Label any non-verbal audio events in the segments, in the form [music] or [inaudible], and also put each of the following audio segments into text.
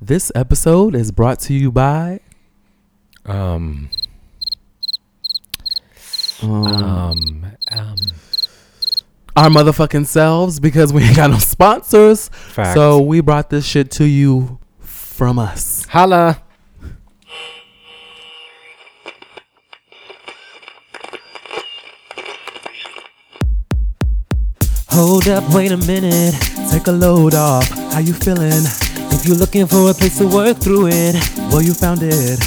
This episode is brought to you by Um, um, um, um, our motherfucking selves because we ain't got no sponsors. fact. So we brought this shit to you from us. holla. Hold up, wait a minute. Take a load off. How you feeling? If you're looking for a place to work through it, well, you found it.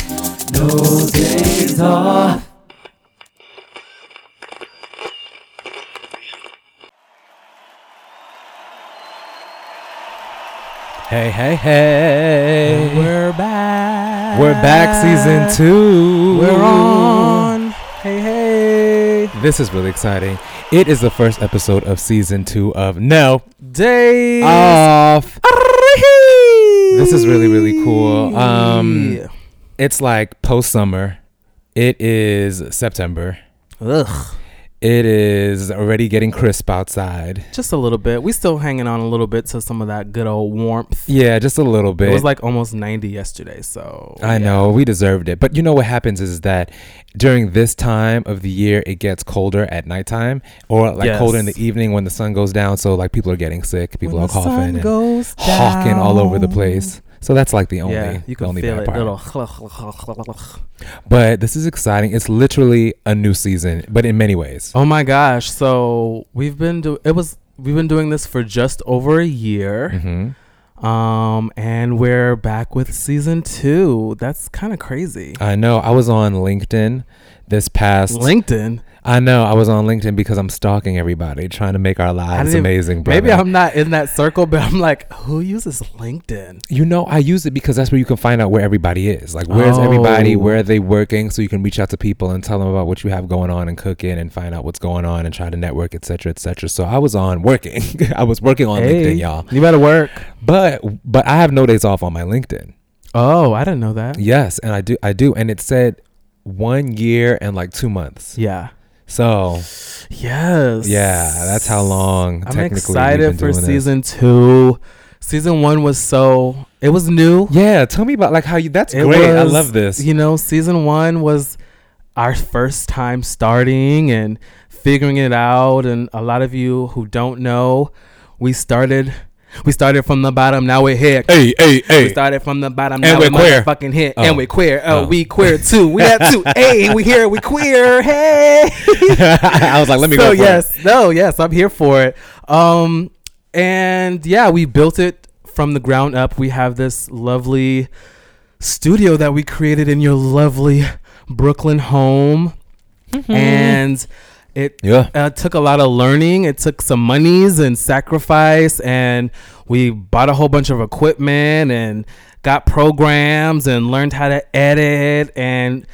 No days off. Hey, hey, hey. We're back. We're back, season two. We're on. Hey, hey. This is really exciting. It is the first episode of season two of No Days Off. This is really, really cool. Um, It's like post summer. It is September. Ugh. It is already getting crisp outside. Just a little bit. We still hanging on a little bit to some of that good old warmth. Yeah, just a little bit. It was like almost 90 yesterday, so I yeah. know we deserved it, but you know what happens is that during this time of the year, it gets colder at nighttime, or like colder in the evening when the sun goes down. So like people are getting sick, people When are coughing and goes hawking all over the place. So that's like the only, yeah, you can only feel bad it. part. Little. [laughs] But this is exciting. It's literally a new season, but in many ways. Oh my gosh! So we've been do it was we've been doing this for just over a year, hmm um, and we're back with season two. That's kind of crazy. I know. I was on LinkedIn this past. LinkedIn. I know. I was on LinkedIn because I'm stalking everybody, trying to make our lives amazing. Maybe. I'm not in that circle, but I'm like, who uses LinkedIn? You know, I use it because that's where you can find out where everybody is. Like, where's everybody? Oh. Where are they working? So you can reach out to people and tell them about what you have going on and cooking and find out what's going on and try to network, etc., etc. So I was on working. [laughs] I was working on Hey, LinkedIn, y'all. You better work. But but I have no days off on my LinkedIn. Oh, I didn't know that. Yes, and I do. I do, and it said one year and like two months. Yeah. So Yes. yeah, that's how long. I'm excited for doing this. season two. Season one was so it was new. Yeah, tell me about like how you. That's It great. I love this. You know, season one was our first time starting and figuring it out. And a lot of you who don't know, we started we started from the bottom, now we're here. Hey, hey, hey. We started from the bottom, And now we're we're queer. fucking hit, Oh. and we're queer. Oh, Oh. we queer too. We that too. [laughs] hey, we here, we queer. Hey. [laughs] I was like, let me so go. For yes, no, yes, I'm here for it. Um, and yeah, we built it from the ground up. We have this lovely studio that we created in your lovely Brooklyn home, and it. Yeah. uh, took a lot of learning. It took some monies and sacrifice, and we bought a whole bunch of equipment and got programs and learned how to edit and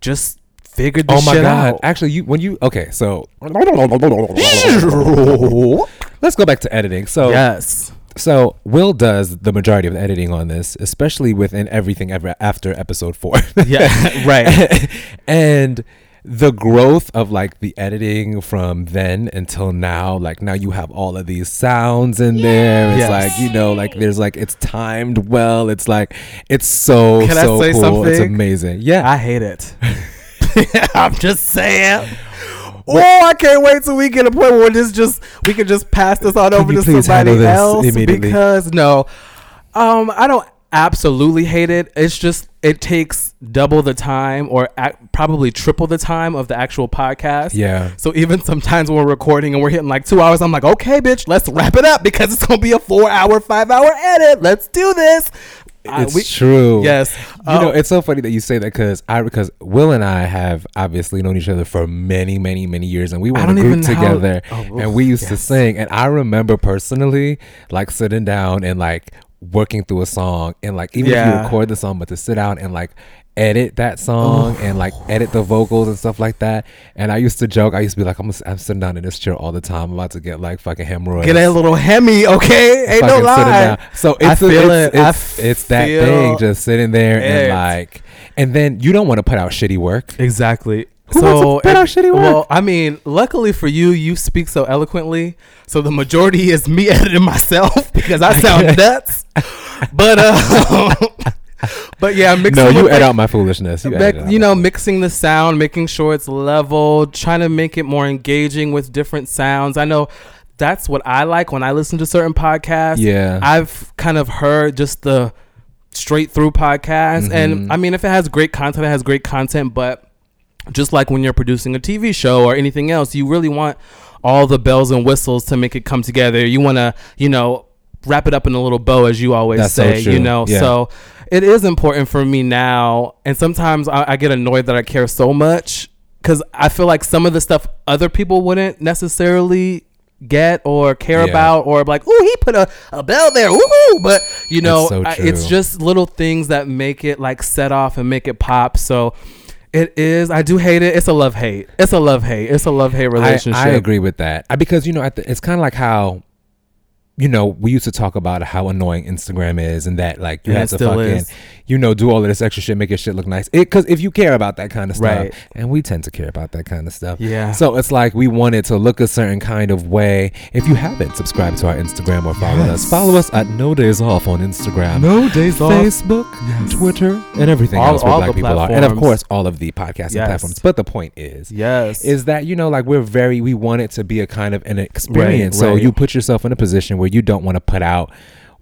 just figured this out. Oh my shit god! out. Actually, you when you okay, so let's go back to editing. So yes. so Will does the majority of the editing on this, especially within everything ever after episode four. Yeah, [laughs] right. [laughs] and the growth of like the editing from then until now, like now you have all of these sounds in there. It's Yes. like you know, like there's like it's timed well. It's like it's so Can so cool. It's amazing. Yeah. I hate it. [laughs] [laughs] I'm just saying. Oh, I can't wait till we get a point where this just we can just pass this on over to somebody else because no, um, I don't absolutely hate it. It's just it takes double the time or ac- probably triple the time of the actual podcast. yeah. So even sometimes when we're recording and we're hitting like two hours, I'm like, okay, bitch, let's wrap it up because it's gonna be a four hour, five hour edit. Let's do this. Uh, It's we- true. Yes. You know, Uh, it's so funny that you say that because I because Will and I have obviously known each other for many, many, many years, and we were in a group how- together, Oh, and we used to sing. And I remember personally, like sitting down and like working through a song, and like even if you record the song, but to sit down and like edit that song and like oh. edit the vocals and stuff like that. And I used to joke, I used to be like, I'm, I'm sitting down in this chair all the time, I'm about to get like fucking hemorrhoids. Get a little hemi, okay? Ain't no fucking lie. So I it's a- it's, it. It's, it's that thing just sitting there it. and like, and then you don't want to put out shitty work. Exactly. Who wants to put out shitty work? Well, I mean, luckily for you, you speak so eloquently. So the majority is me [laughs] editing myself [laughs] because I sound nuts. But uh, [laughs] but yeah, mixing no, you edit the- out my foolishness. You, you know, mixing the sound, making sure it's level, trying to make it more engaging with different sounds. I know that's what I like when I listen to certain podcasts. Yeah. I've kind of heard just the straight through podcast. Mhm. And I mean, if it has great content, it has great content. But just like when you're producing a TV show or anything else, you really want all the bells and whistles to make it come together. You want to, you know, wrap it up in a little bow, as you always That's so say, you know. Yeah. So it is important for me now. And sometimes I, I get annoyed that I care so much because I feel like some of the stuff other people wouldn't necessarily get or care Yeah. about or like, oh, he put a, a bell there, woohoo! But you know, so I- it's just little things that make it like set off and make it pop. So it is. I do hate it. It's a love hate. It's a love hate. It's a love hate I, relationship. I agree with that I, because you know at the, it's kind of like how you know we used to talk about how annoying Instagram is and that like you have to fucking is. you know do all of this extra shit make your shit look nice because if you care about that kind of stuff Right. and we tend to care about that kind of stuff Yeah. so it's like we wanted to look a certain kind of way if you haven't subscribed to our Instagram or followed us follow us at no days off on Instagram no days off. Facebook, Yes. Twitter, and everything All- else where all black the people are, and of course all of the podcasting Yes. platforms. But the point is, Yes. is that you know like we're very we want it to be a kind of an experience. so right. you put yourself in a position where you don't want to put out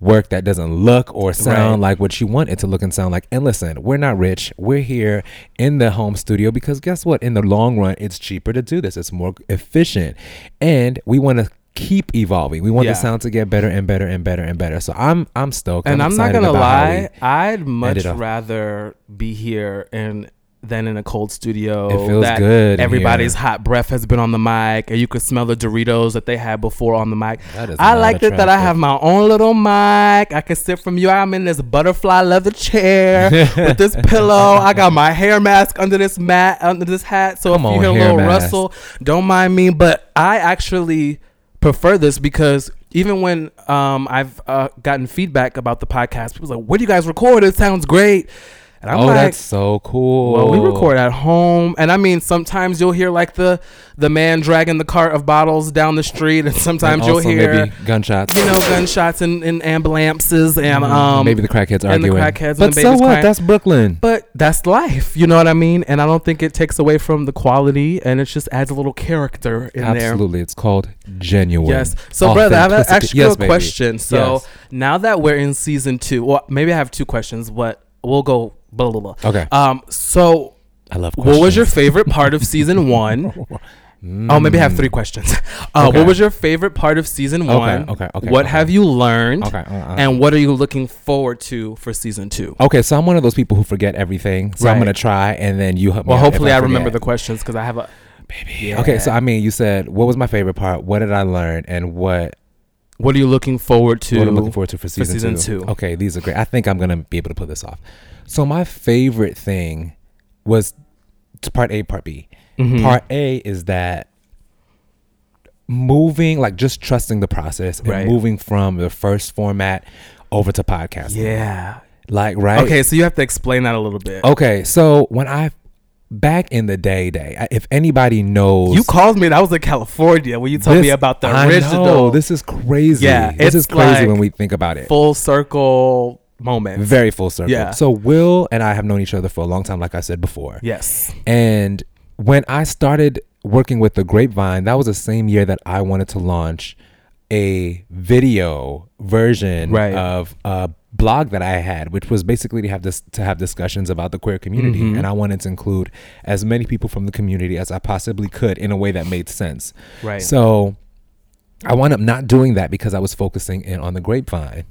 work that doesn't look or sound Right. like what you want it to look and sound like. And listen, we're not rich. We're here in the home studio because guess what? In the long run, it's cheaper to do this. It's more efficient, and we want to keep evolving. We want Yeah. the sound to get better and better and better and better. So I'm I'm stoked. and I'm not gonna about how we- lie, I'd much rather be here and than in a cold studio. It feels that good Everybody's here. hot breath has been on the mic, and you could smell the Doritos that they had before on the mic. That is I not like it that I have my own little mic. I can sit from you. I'm in this butterfly leather chair [laughs] with this pillow. I got my hair mask under this mat, under this hat. So Come if you hear a little mask. rustle, don't mind me. But I actually prefer this because even when um, I've uh, gotten feedback about the podcast, people's like, "Where do you guys record? It sounds great." And I'm oh, like, that's so cool. well, we record at home, and I mean, sometimes you'll hear like the the man dragging the cart of bottles down the street, and And sometimes you'll also hear maybe gunshots. you know gunshots and, and ambulances, and Mhm. um, maybe the crackheads and the arguing. crackheads and but the so what? crying. That's Brooklyn. but that's life, you know what I mean? And I don't think it takes away from the quality, and it just adds a little character in there. Absolutely, it's called genuine. Yes. So, brother, I have to Authenticity. ask you Yes, a baby. question. So, Yes. now that we're in season two, well, maybe I have two questions, but we'll go blah blah blah. Okay. Um. So, I love. what was your favorite part of season [laughs] one? Oh, maybe I have three questions. [laughs] Uh, Okay. What was your favorite part of season one? okay, okay, okay What okay. have you learned? Okay. uh, uh. And what are you looking forward to for season two? Okay, so I'm one of those people who forget everything. So I'm gonna try, and then you help me Well, hopefully I, remember the questions because I have a baby. Okay, so I mean, you said what was my favorite part? What did I learn? And what what are you looking forward to? what I'm looking forward to for season, season two. two. Okay, these are great. I think I'm gonna be able to pull this off. So my favorite thing was part A, part B. Mhm. Part A is that moving, like just trusting the process and Right. moving from the first format over to podcasting. Yeah. Like right. Okay, so you have to explain that a little bit. Okay, so when I back in the day, day, if anybody knows, You called me. and I was in California when you told me about the I original. know, this is crazy. Yeah, this is crazy like when we think about it. full circle moment. Very full circle. Yeah. So Will and I have known each other for a long time, like I said before. yes. And when I started working with the Grapevine, that was the same year that I wanted to launch a video version Right. of a blog that I had, which was basically to have this to have discussions about the queer community, Mhm. and I wanted to include as many people from the community as I possibly could in a way that made sense. Right. So I wound up not doing that because I was focusing in on the Grapevine,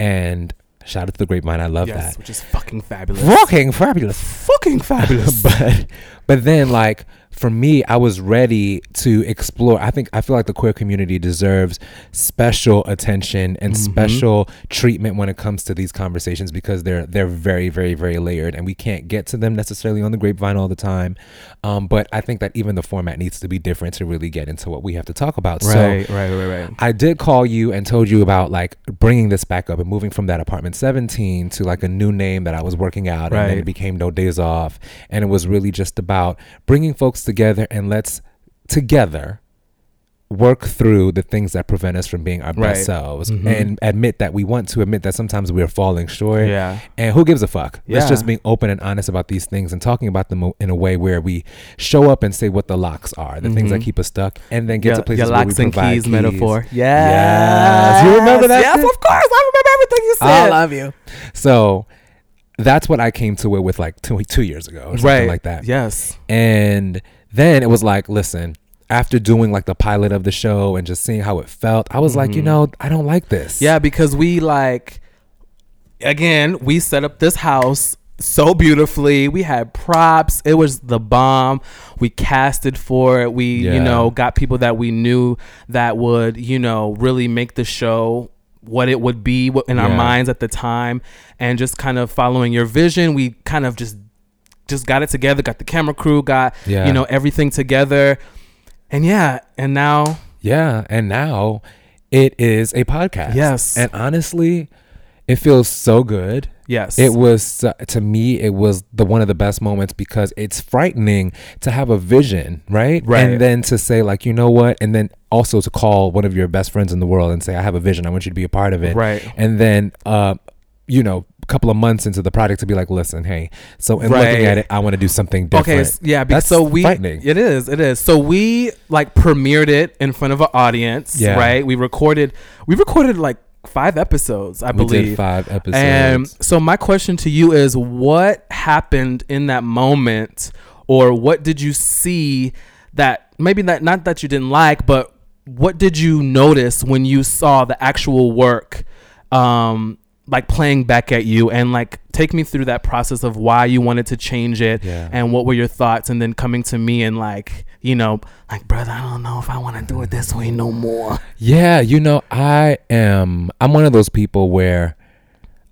and shout out to the Grapevine, I love yes, that which is fucking fabulous. fucking fabulous fucking fabulous. [laughs] but but then like for me, I was ready to explore. I think I feel like the queer community deserves special attention and Mhm. special treatment when it comes to these conversations because they're they're very very very layered and we can't get to them necessarily on the grapevine all the time. Um, but I think that even the format needs to be different to really get into what we have to talk about. So Right, right, right, right. I did call you and told you about like bringing this back up and moving from that apartment 17 to like a new name that I was working out, right. and then it became No Days Off, and it was really just about bringing folks together and let's together work through the things that prevent us from being our Right. best selves Mhm. and admit that we want to admit that sometimes we're falling short Yeah. and who gives a fuck? Let's just be open and honest about these things and talking about them in a way where we show up and say what the locks are, the things that Mhm. keep us stuck, and then get to places your where we locks and provide keys, metaphor. Yes. Yes. You remember that Yes, shit? of course. I remember everything you said. I love you. So that's what I came to it with like two two years ago or something Right. like that. Yes. And then it was like, listen, after doing like the pilot of the show and just seeing how it felt, I was like, you Mhm. know, I don't like this. Yeah, because we like again, we set up this house so beautifully. We had props. It was the bomb. We casted for it. We, Yeah. you know, got people that we knew that would, you know, really make the show what it would be in our Yeah. minds at the time and just kind of following your vision. We kind of just just got it together, got the camera crew, got, Yeah. you know, everything together. And yeah, and now Yeah. And now it is a podcast. Yes. And honestly, it feels so good. yes. It was uh, to me, it was the one of the best moments because it's frightening to have a vision, right? Right. And then to say like, you know what, and then also to call one of your best friends in the world and say, I have a vision. I want you to be a part of it. Right. And then, uh, you know, couple of months into the project to be like, listen, hey, so in Right. looking at it, I want to do something different. Okay, yeah, because That's so we frightening. it is, it is. So we like premiered it in front of an audience, Yeah. right? We recorded we recorded like five episodes, I we believe. did five episodes. And so my question to you is what happened in that moment or what did you see that maybe that not that you didn't like, but what did you notice when you saw the actual work um like playing back at you and like take me through that process of why you wanted to change it Yeah. and what were your thoughts and then coming to me and like you know like brother i don't know if i want to do it this way no more yeah, you know, I am. I'm one of those people where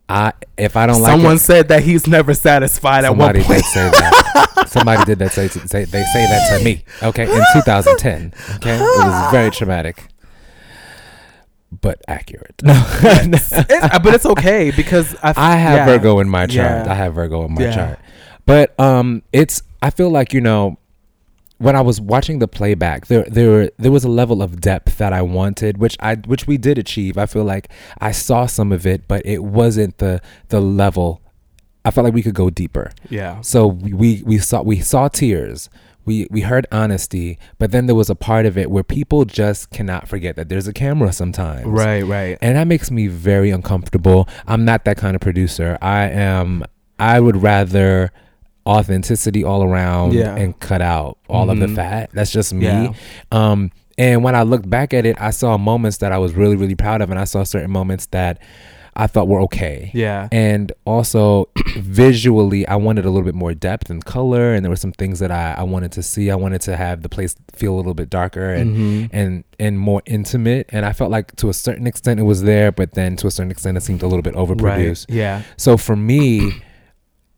I, if I don't like someone said that he's never satisfied at one Somebody point did say that. Somebody did that say, say they say that to me. Okay, in [laughs] 2010. Okay, it was very traumatic, but accurate. No, [laughs] [laughs] It's- uh, but it's okay because I, f- I have yeah. Virgo in my chart. Yeah. I have Virgo in my Yeah. chart. But um, it's. I feel like you know. When I was watching the playback, there there there was a level of depth that I wanted, which I which we did achieve. I feel like I saw some of it, but it wasn't the the level. I felt like we could go deeper. Yeah. So we, we we saw we saw tears. We we heard honesty, but then there was a part of it where people just cannot forget that there's a camera sometimes. Right. Right. And that makes me very uncomfortable. I'm not that kind of producer. I am I would rather authenticity all around Yeah. and cut out all of the Mhm. fat. That's just me. Yeah. Um and when I looked back at it, I saw moments that I was really really proud of and I saw certain moments that I thought were okay. Yeah. And also [clears throat] visually, I wanted a little bit more depth and color, and there were some things that I, I wanted to see. I wanted to have the place feel a little bit darker and Mhm. and and more intimate. And I felt like to a certain extent it was there, but then to a certain extent it seemed a little bit Right. overproduced. Yeah. So for me,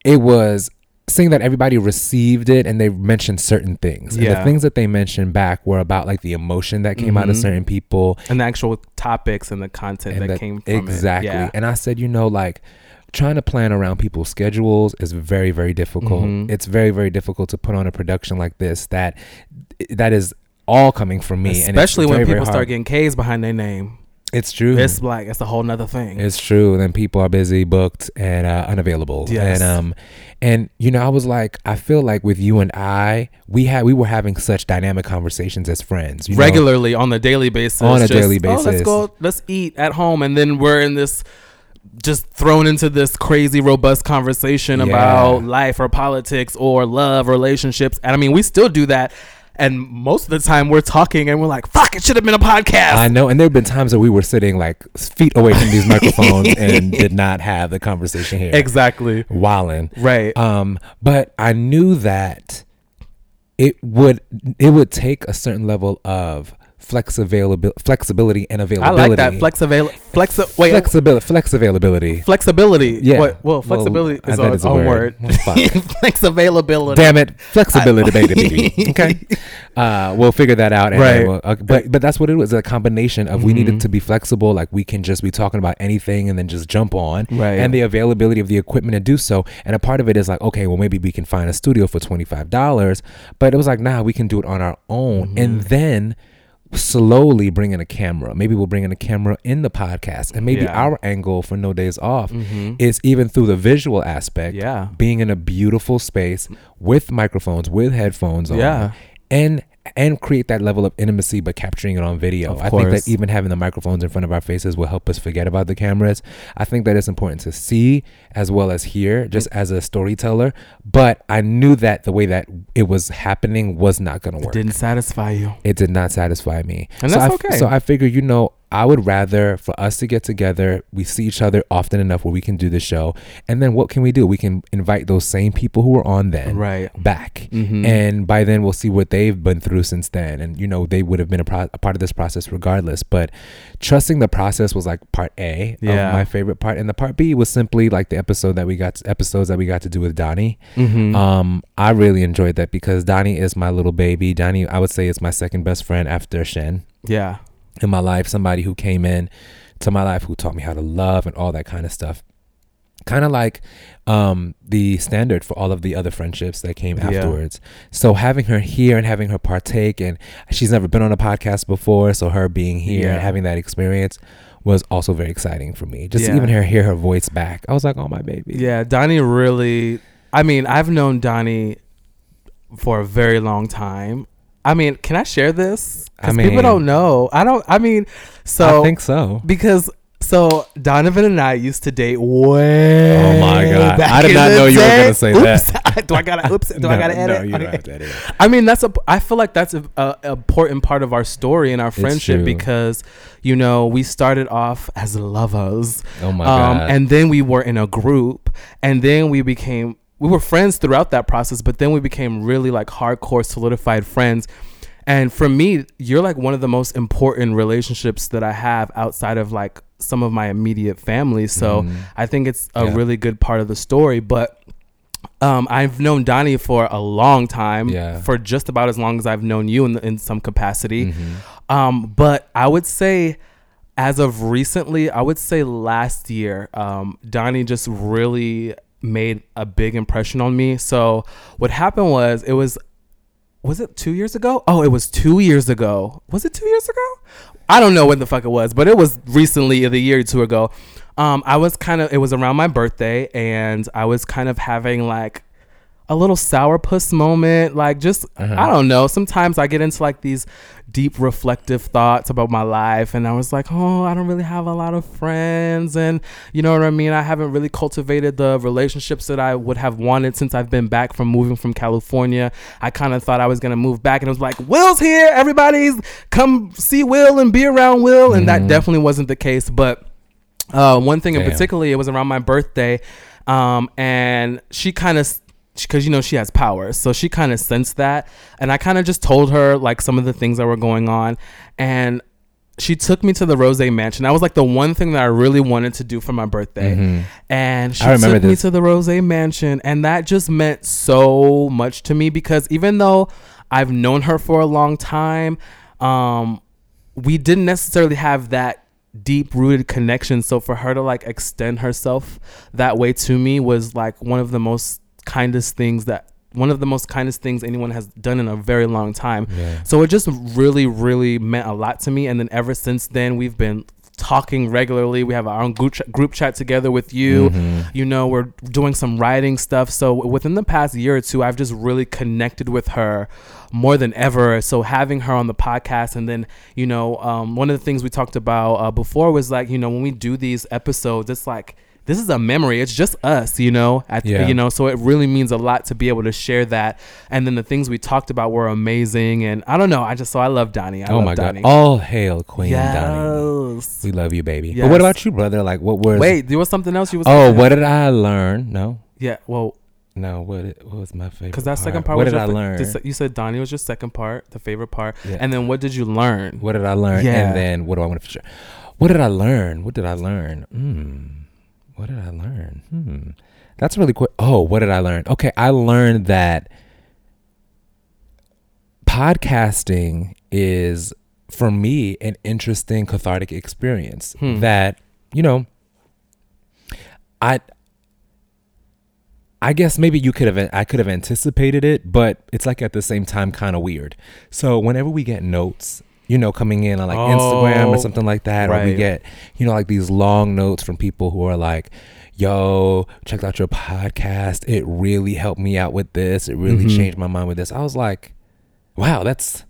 it was seeing that everybody received it and they mentioned certain things. And the things that they mentioned back were about like the emotion that came out of Mhm. certain people And the actual topics and the content and that that- came from exactly it. Yeah. and i said you know like trying to plan around people's schedules is very very difficult Mhm. it's very very difficult to put on a production like this that that is all coming from me Especially when very, people start getting K's behind their name. It's true It's like it's a whole nother thing. it's true then people are busy booked and uh, unavailable Yes. and um and you know i was like i feel like with you and i we had we were having such dynamic conversations as friends you know? regularly on a daily basis. On a just, daily "Oh, let's go. Let's eat at home, and then we're in this, just thrown into this crazy, robust conversation Yeah. about life or politics or love, relationships. And I mean, we still do that. And most of the time, we're talking, and we're like, "Fuck! It should have been a podcast." I know, and there have been times that we were sitting like feet away from these [laughs] microphones and did not have the conversation here. exactly. Wildin'. Right. Um, but I knew that it would it would take a certain level of flexibility, flexibility and availability. I like that flex avail flex wait flexibility, flex availability. flexibility. Yeah. What, well, flexibility Well, is our is a own word. word. [laughs] Flex availability. Damn it, flexibility, baby. [laughs] Okay, uh, we'll figure that out. and Right. we'll- uh, but but that's what it was. A combination of we needed Mhm. to be flexible, like we can just be talking about anything and then just jump on, Right. and the availability of the equipment to do so. And a part of it is like, okay, well maybe we can find a studio for twenty five dollars, but it was like, nah, we can do it on our own, and Mm-hmm. then slowly bring in a camera. Maybe we'll bring in a camera in the podcast, and maybe Yeah. our angle for No Days Off Mhm. is even through the visual aspect Yeah. being in a beautiful space with microphones, with headphones on, Yeah. and and create that level of intimacy, but capturing it on video. I think that even having the microphones in front of our faces will help us forget about the cameras. I think that it's important to see as well as hear, just mm. as a storyteller. But I knew that the way that it was happening was not going to work. It Didn't satisfy you. It did not satisfy me. And so that's I, okay. So I figured, you know, I would rather for us to get together, we see each other often enough where we can do the show. And then what can we do? We can invite those same people who were on then Right. back. Mhm. And by then we'll see what they've been through since then. And, you know, they would have been a, pro- a part of this process regardless. But trusting the process was like part A Yeah. of my favorite part. And the part B was simply like the episode that we got, to, episodes that we got to do with Donnie. Mhm. Um, I really enjoyed that because Donnie is my little baby. Donnie, I would say, is my second best friend after Shen yeah. In my life. Somebody who came in to my life who taught me how to love and all that kind of stuff. Kind of like um, the standard for all of the other friendships that came Yeah. afterwards. So having her here and having her partake, and she's never been on a podcast before, so her being here Yeah. and having that experience was also very exciting for me. Just Yeah. even hear hear her voice back, I was like, "Oh my baby." Yeah, Donnie really. I mean, I've known Donnie for a very long time. I mean, can I share this? I mean, people don't know. I don't. I mean, so I think so. because so Donovan and I used to date way. Oh my God. I did not know you were gonna say oops. [laughs] do I gotta? Oops. Do I [laughs] gotta edit? No, you don't Okay. have to edit. I mean, that's a. I feel like that's a, a, a important part of our story and our friendship because, you know, we started off as lovers, Oh my um, god. and then we were in a group, and then we became we were friends throughout that process, but then we became really like hardcore solidified friends. And for me, you're like one of the most important relationships that I have outside of like some of my immediate family. So Mhm. I think it's a Yeah. really good part of the story. But um, I've known Donnie for a long time, Yeah. for just about as long as I've known you in, in some capacity. Mhm. Um, but I would say, as of recently, I would say last year, um, Donnie just really made a big impression on me. So what happened was, it was, was it two years ago? Oh, it was two years ago. Was it two years ago? I don't know when the fuck it was, but it was recently, the year or two ago. Um, I was kind of, it was around my birthday, and I was kind of having like a little sourpuss moment. Like, just, Uh-huh. I don't know. Sometimes I get into like these deep reflective thoughts about my life, and I was like, oh, I don't really have a lot of friends. And you know what I mean? I haven't really cultivated the relationships that I would have wanted since I've been back from moving from California. I kind of thought I was going to move back, and it was like, Will's here. Everybody's come see Will and be around Will. And that Mhm. definitely wasn't the case. But uh, one thing in Damn. particularly, it was around my birthday, um, and she kind of, because you know she has power, so she kind of sensed that, and I kind of just told her like some of the things that were going on, and she took me to the Rose Mansion. That was like the one thing that I really wanted to do for my birthday, Mhm. and she took me to the Rose Mansion, and that just meant so much to me because even though I've known her for a long time, um, we didn't necessarily have that deep rooted connection. So for her to like extend herself that way to me was like one of the most kindest things that one of the most kindest things anyone has done in a very long time. Yeah. So it just really, really meant a lot to me. And then ever since then, we've been talking regularly. We have our own group, ch- group chat together with you. Mhm. You know, we're doing some writing stuff. So within the past year or two, I've just really connected with her more than ever. So having her on the podcast, and then you know, um, one of the things we talked about uh, before was like, you know, when we do these episodes, it's like this is a memory. It's just us, you know. At, Yeah. You know, so it really means a lot to be able to share that. And then the things we talked about were amazing. And I don't know. I just so I love Donnie. I oh love my Donnie. god! All hail Queen Donnie. yes. We love you, baby. But what about you, brother? Like, what was? Wait, there was something else you was. Oh, what did I learn? No, Yeah. Well, No, what it, what was my favorite? Because that second part. What was did your I learn? you said Donnie was your second part, the favorite part, Yeah. and then what did you learn? What did I learn? Yeah. And then what do I want to? What did I learn? What did I learn? Hmm. What did I learn? Hmm. That's really quick. Oh, what did I learn? Okay, I learned that podcasting is for me an interesting cathartic experience Hmm. that you know I I guess maybe you could have I could have anticipated it, but it's like at the same time kind of weird. So whenever we get notes, you know, coming in on like Instagram or Oh, something like that, or we get you know like these long notes from people who are like, "Yo, checked out your podcast. It really helped me out with this. It really Mhm. changed my mind with this." I was like, "Wow, that's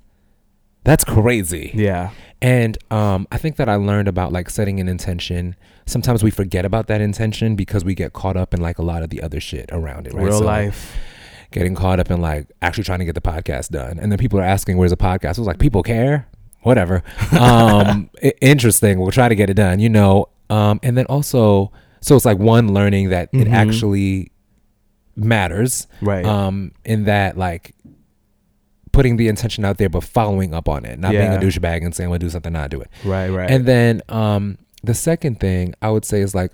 that's crazy." Yeah. And um, I think that I learned about like setting an intention. Sometimes we forget about that intention because we get caught up in like a lot of the other shit around it, right? Real So, life. Getting caught up in like actually trying to get the podcast done. And then people are asking, where's the podcast? I was like, people care? Whatever. Um, [laughs] interesting. We'll try to get it done, you know? Um, and then also, so it's like one learning that it Mhm. actually matters Right. um in that like putting the intention out there but following up on it not Yeah. being a douchebag and saying i'm gonna do something not do it right. Right. and then um the second thing i would say is like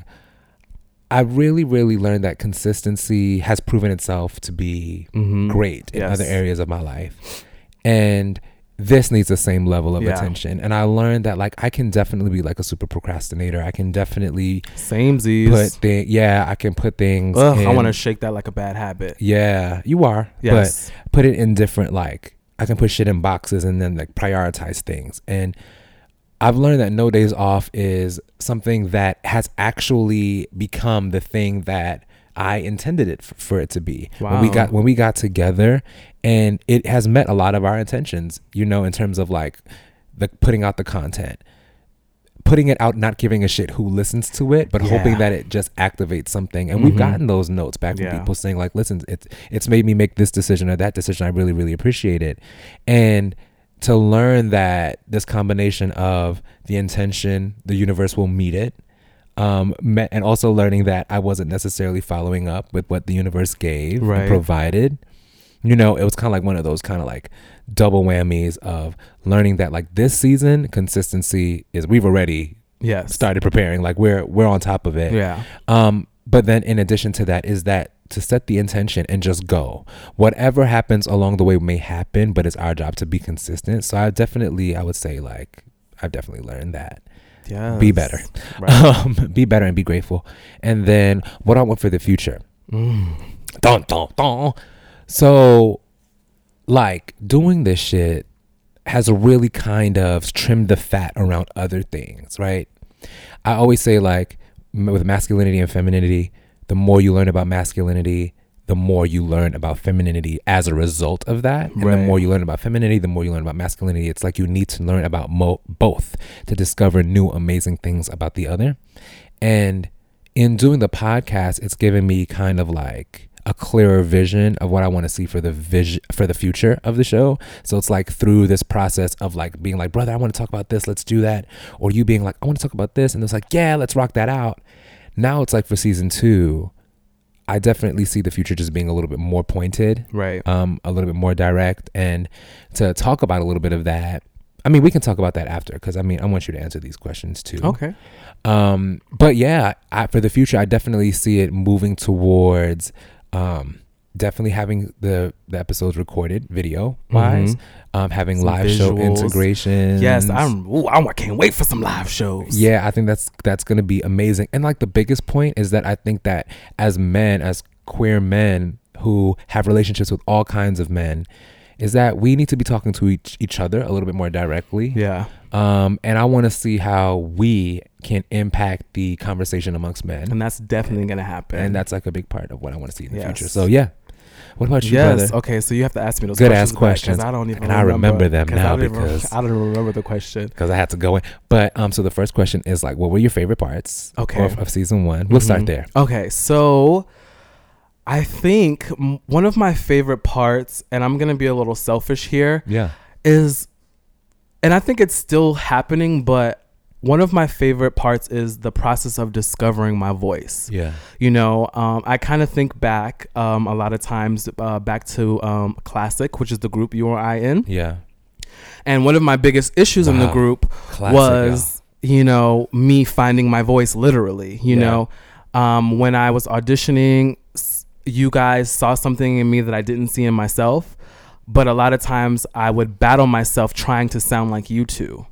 i really really learned that consistency has proven itself to be Mhm. great in Yes. other areas of my life and this needs the same level of Yeah. attention and i learned that like i can definitely be like a super procrastinator i can definitely Same put Z's. things yeah i can put things Ugh, I want to shake that like a bad habit. yeah you are but Yes. put it in different like I can put shit in boxes and then like prioritize things. And I've learned that no days off is something that has actually become the thing that I intended it f- for it to be. When we got when we got together and it has met a lot of our intentions, you know, in terms of like the putting out the content. Putting it out, not giving a shit who listens to it, but hoping that it just activates something. And we've Mhm. gotten those notes back from Yeah. people saying like, "Listen, it's it's made me make this decision or that decision. I really, really appreciate it." And to learn that this combination of the intention, the universe will meet it, um, met, and also learning that I wasn't necessarily following up with what the universe gave Right. and provided. You know, it was kind of like one of those kind of like double whammies of learning that like this season consistency is we've already Yes. started preparing like we're we're on top of it Yeah. um, but then in addition to that is that to set the intention and just go. Whatever happens along the way may happen, but it's our job to be consistent. So I definitely I would say like I've definitely learned that. Yeah. Be better. Right. [laughs] Um, be better and be grateful. And then what I want for the future. Mm. Dun, dun, dun. So like doing this shit has really kind of trimmed the fat around other things, right? I always say like with masculinity and femininity, the more you learn about masculinity, the more you learn about femininity as a result of that. And the more you learn about femininity, the more you learn about masculinity. It's like you need to learn about mo- both to discover new amazing things about the other. And in doing the podcast, it's given me kind of like a clearer vision of what I want to see for the vision for the future of the show. So it's like through this process of like being like, brother, I want to talk about this, let's do that. Or you being like, I want to talk about this, and it's like, yeah, let's rock that out. Now it's like for season two, I definitely see the future just being a little bit more pointed, Right. um, a little bit more direct, and to talk about a little bit of that. I mean, we can talk about that after because I mean, I want you to answer these questions too. Okay. Um, but yeah, I, for the future, I definitely see it moving towards um, definitely having the the episodes recorded video wise, Mhm. um, having Some live show visuals. integrations. Yes, I'm. Ooh, I can't wait for some live shows. Yeah, I think that's that's gonna be amazing. And like the biggest point is that I think that as men, as queer men who have relationships with all kinds of men, is that we need to be talking to each each other a little bit more directly. Yeah. Um, and I want to see how we can impact the conversation amongst men. And that's definitely gonna happen. and that's like a big part of what I want to see in the Yes. future. So yeah, what about you, yes. brother? Okay. So you have to ask me those Good questions ass questions. I don't even. And I remember them now I because- [laughs] I don't even remember the question. [laughs] Because I had to go in. But um, so the first question is like, what were your favorite parts? Okay. Of, of season one. We'll start Mhm. there. Okay, so I think m- one of my favorite parts, and I'm gonna be a little selfish here, Yeah. is, and I think it's still happening, but one of my favorite parts is the process of discovering my voice. Yeah. You know, um, I kind of think back um, a lot of times uh, back to um, Classic, which is the group you or I in. Yeah. And one of my biggest issues in the group Classic, was, you know, me finding my voice literally. You Yeah. know, um, when I was auditioning, you guys saw something in me that I didn't see in myself. But a lot of times I would battle myself trying to sound like you two.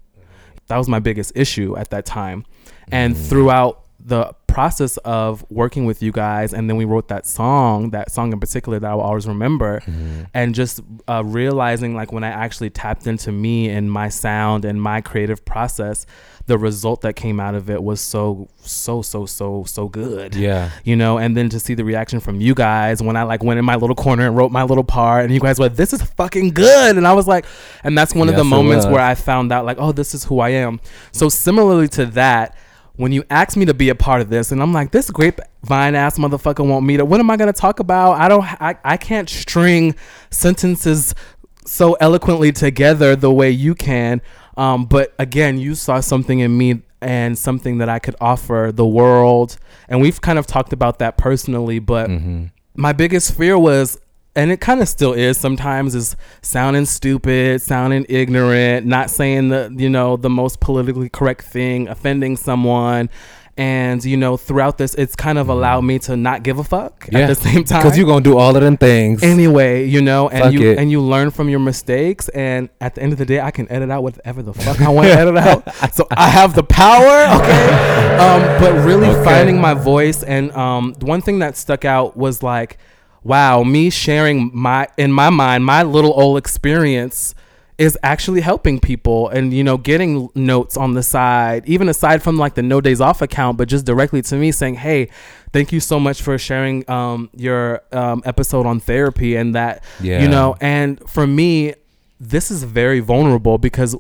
That was my biggest issue at that time. And Mm. throughout the process of working with you guys, and then we wrote that song, that song in particular that I will always remember, Mhm. and just uh, realizing like when I actually tapped into me and my sound and my creative process, the result that came out of it was so so so so so good. Yeah. You know, and then to see the reaction from you guys when I like went in my little corner and wrote my little part, and you guys were, "This is fucking good," and I was like, and that's one of the moments where I found out like, oh, this is who I am. So similarly to that, when you asked me to be a part of this, and I'm like, this grapevine ass motherfucker want me to. What am I gonna talk about? I don't. I, I can't string sentences so eloquently together the way you can. Um, but again, you saw something in me and something that I could offer the world. And we've kind of talked about that personally, but Mhm. my biggest fear was and it kind of still is sometimes is sounding stupid sounding ignorant not saying the you know the most politically correct thing offending someone and you know throughout this it's kind of allowed me to not give a fuck Yeah. at the same [laughs] time Because you're gonna do all of them things. anyway you know and Fuck you it. and you learn from your mistakes and at the end of the day i can edit out whatever the fuck i want to [laughs] edit out so i have the power [laughs] okay um but really Okay. finding my voice and um one thing that stuck out was like wow me sharing my in my mind my little old experience is actually helping people and you know getting notes on the side even aside from like the no days off account but just directly to me saying hey thank you so much for sharing um, your um, episode on therapy and that Yeah. you know and for me this is very vulnerable because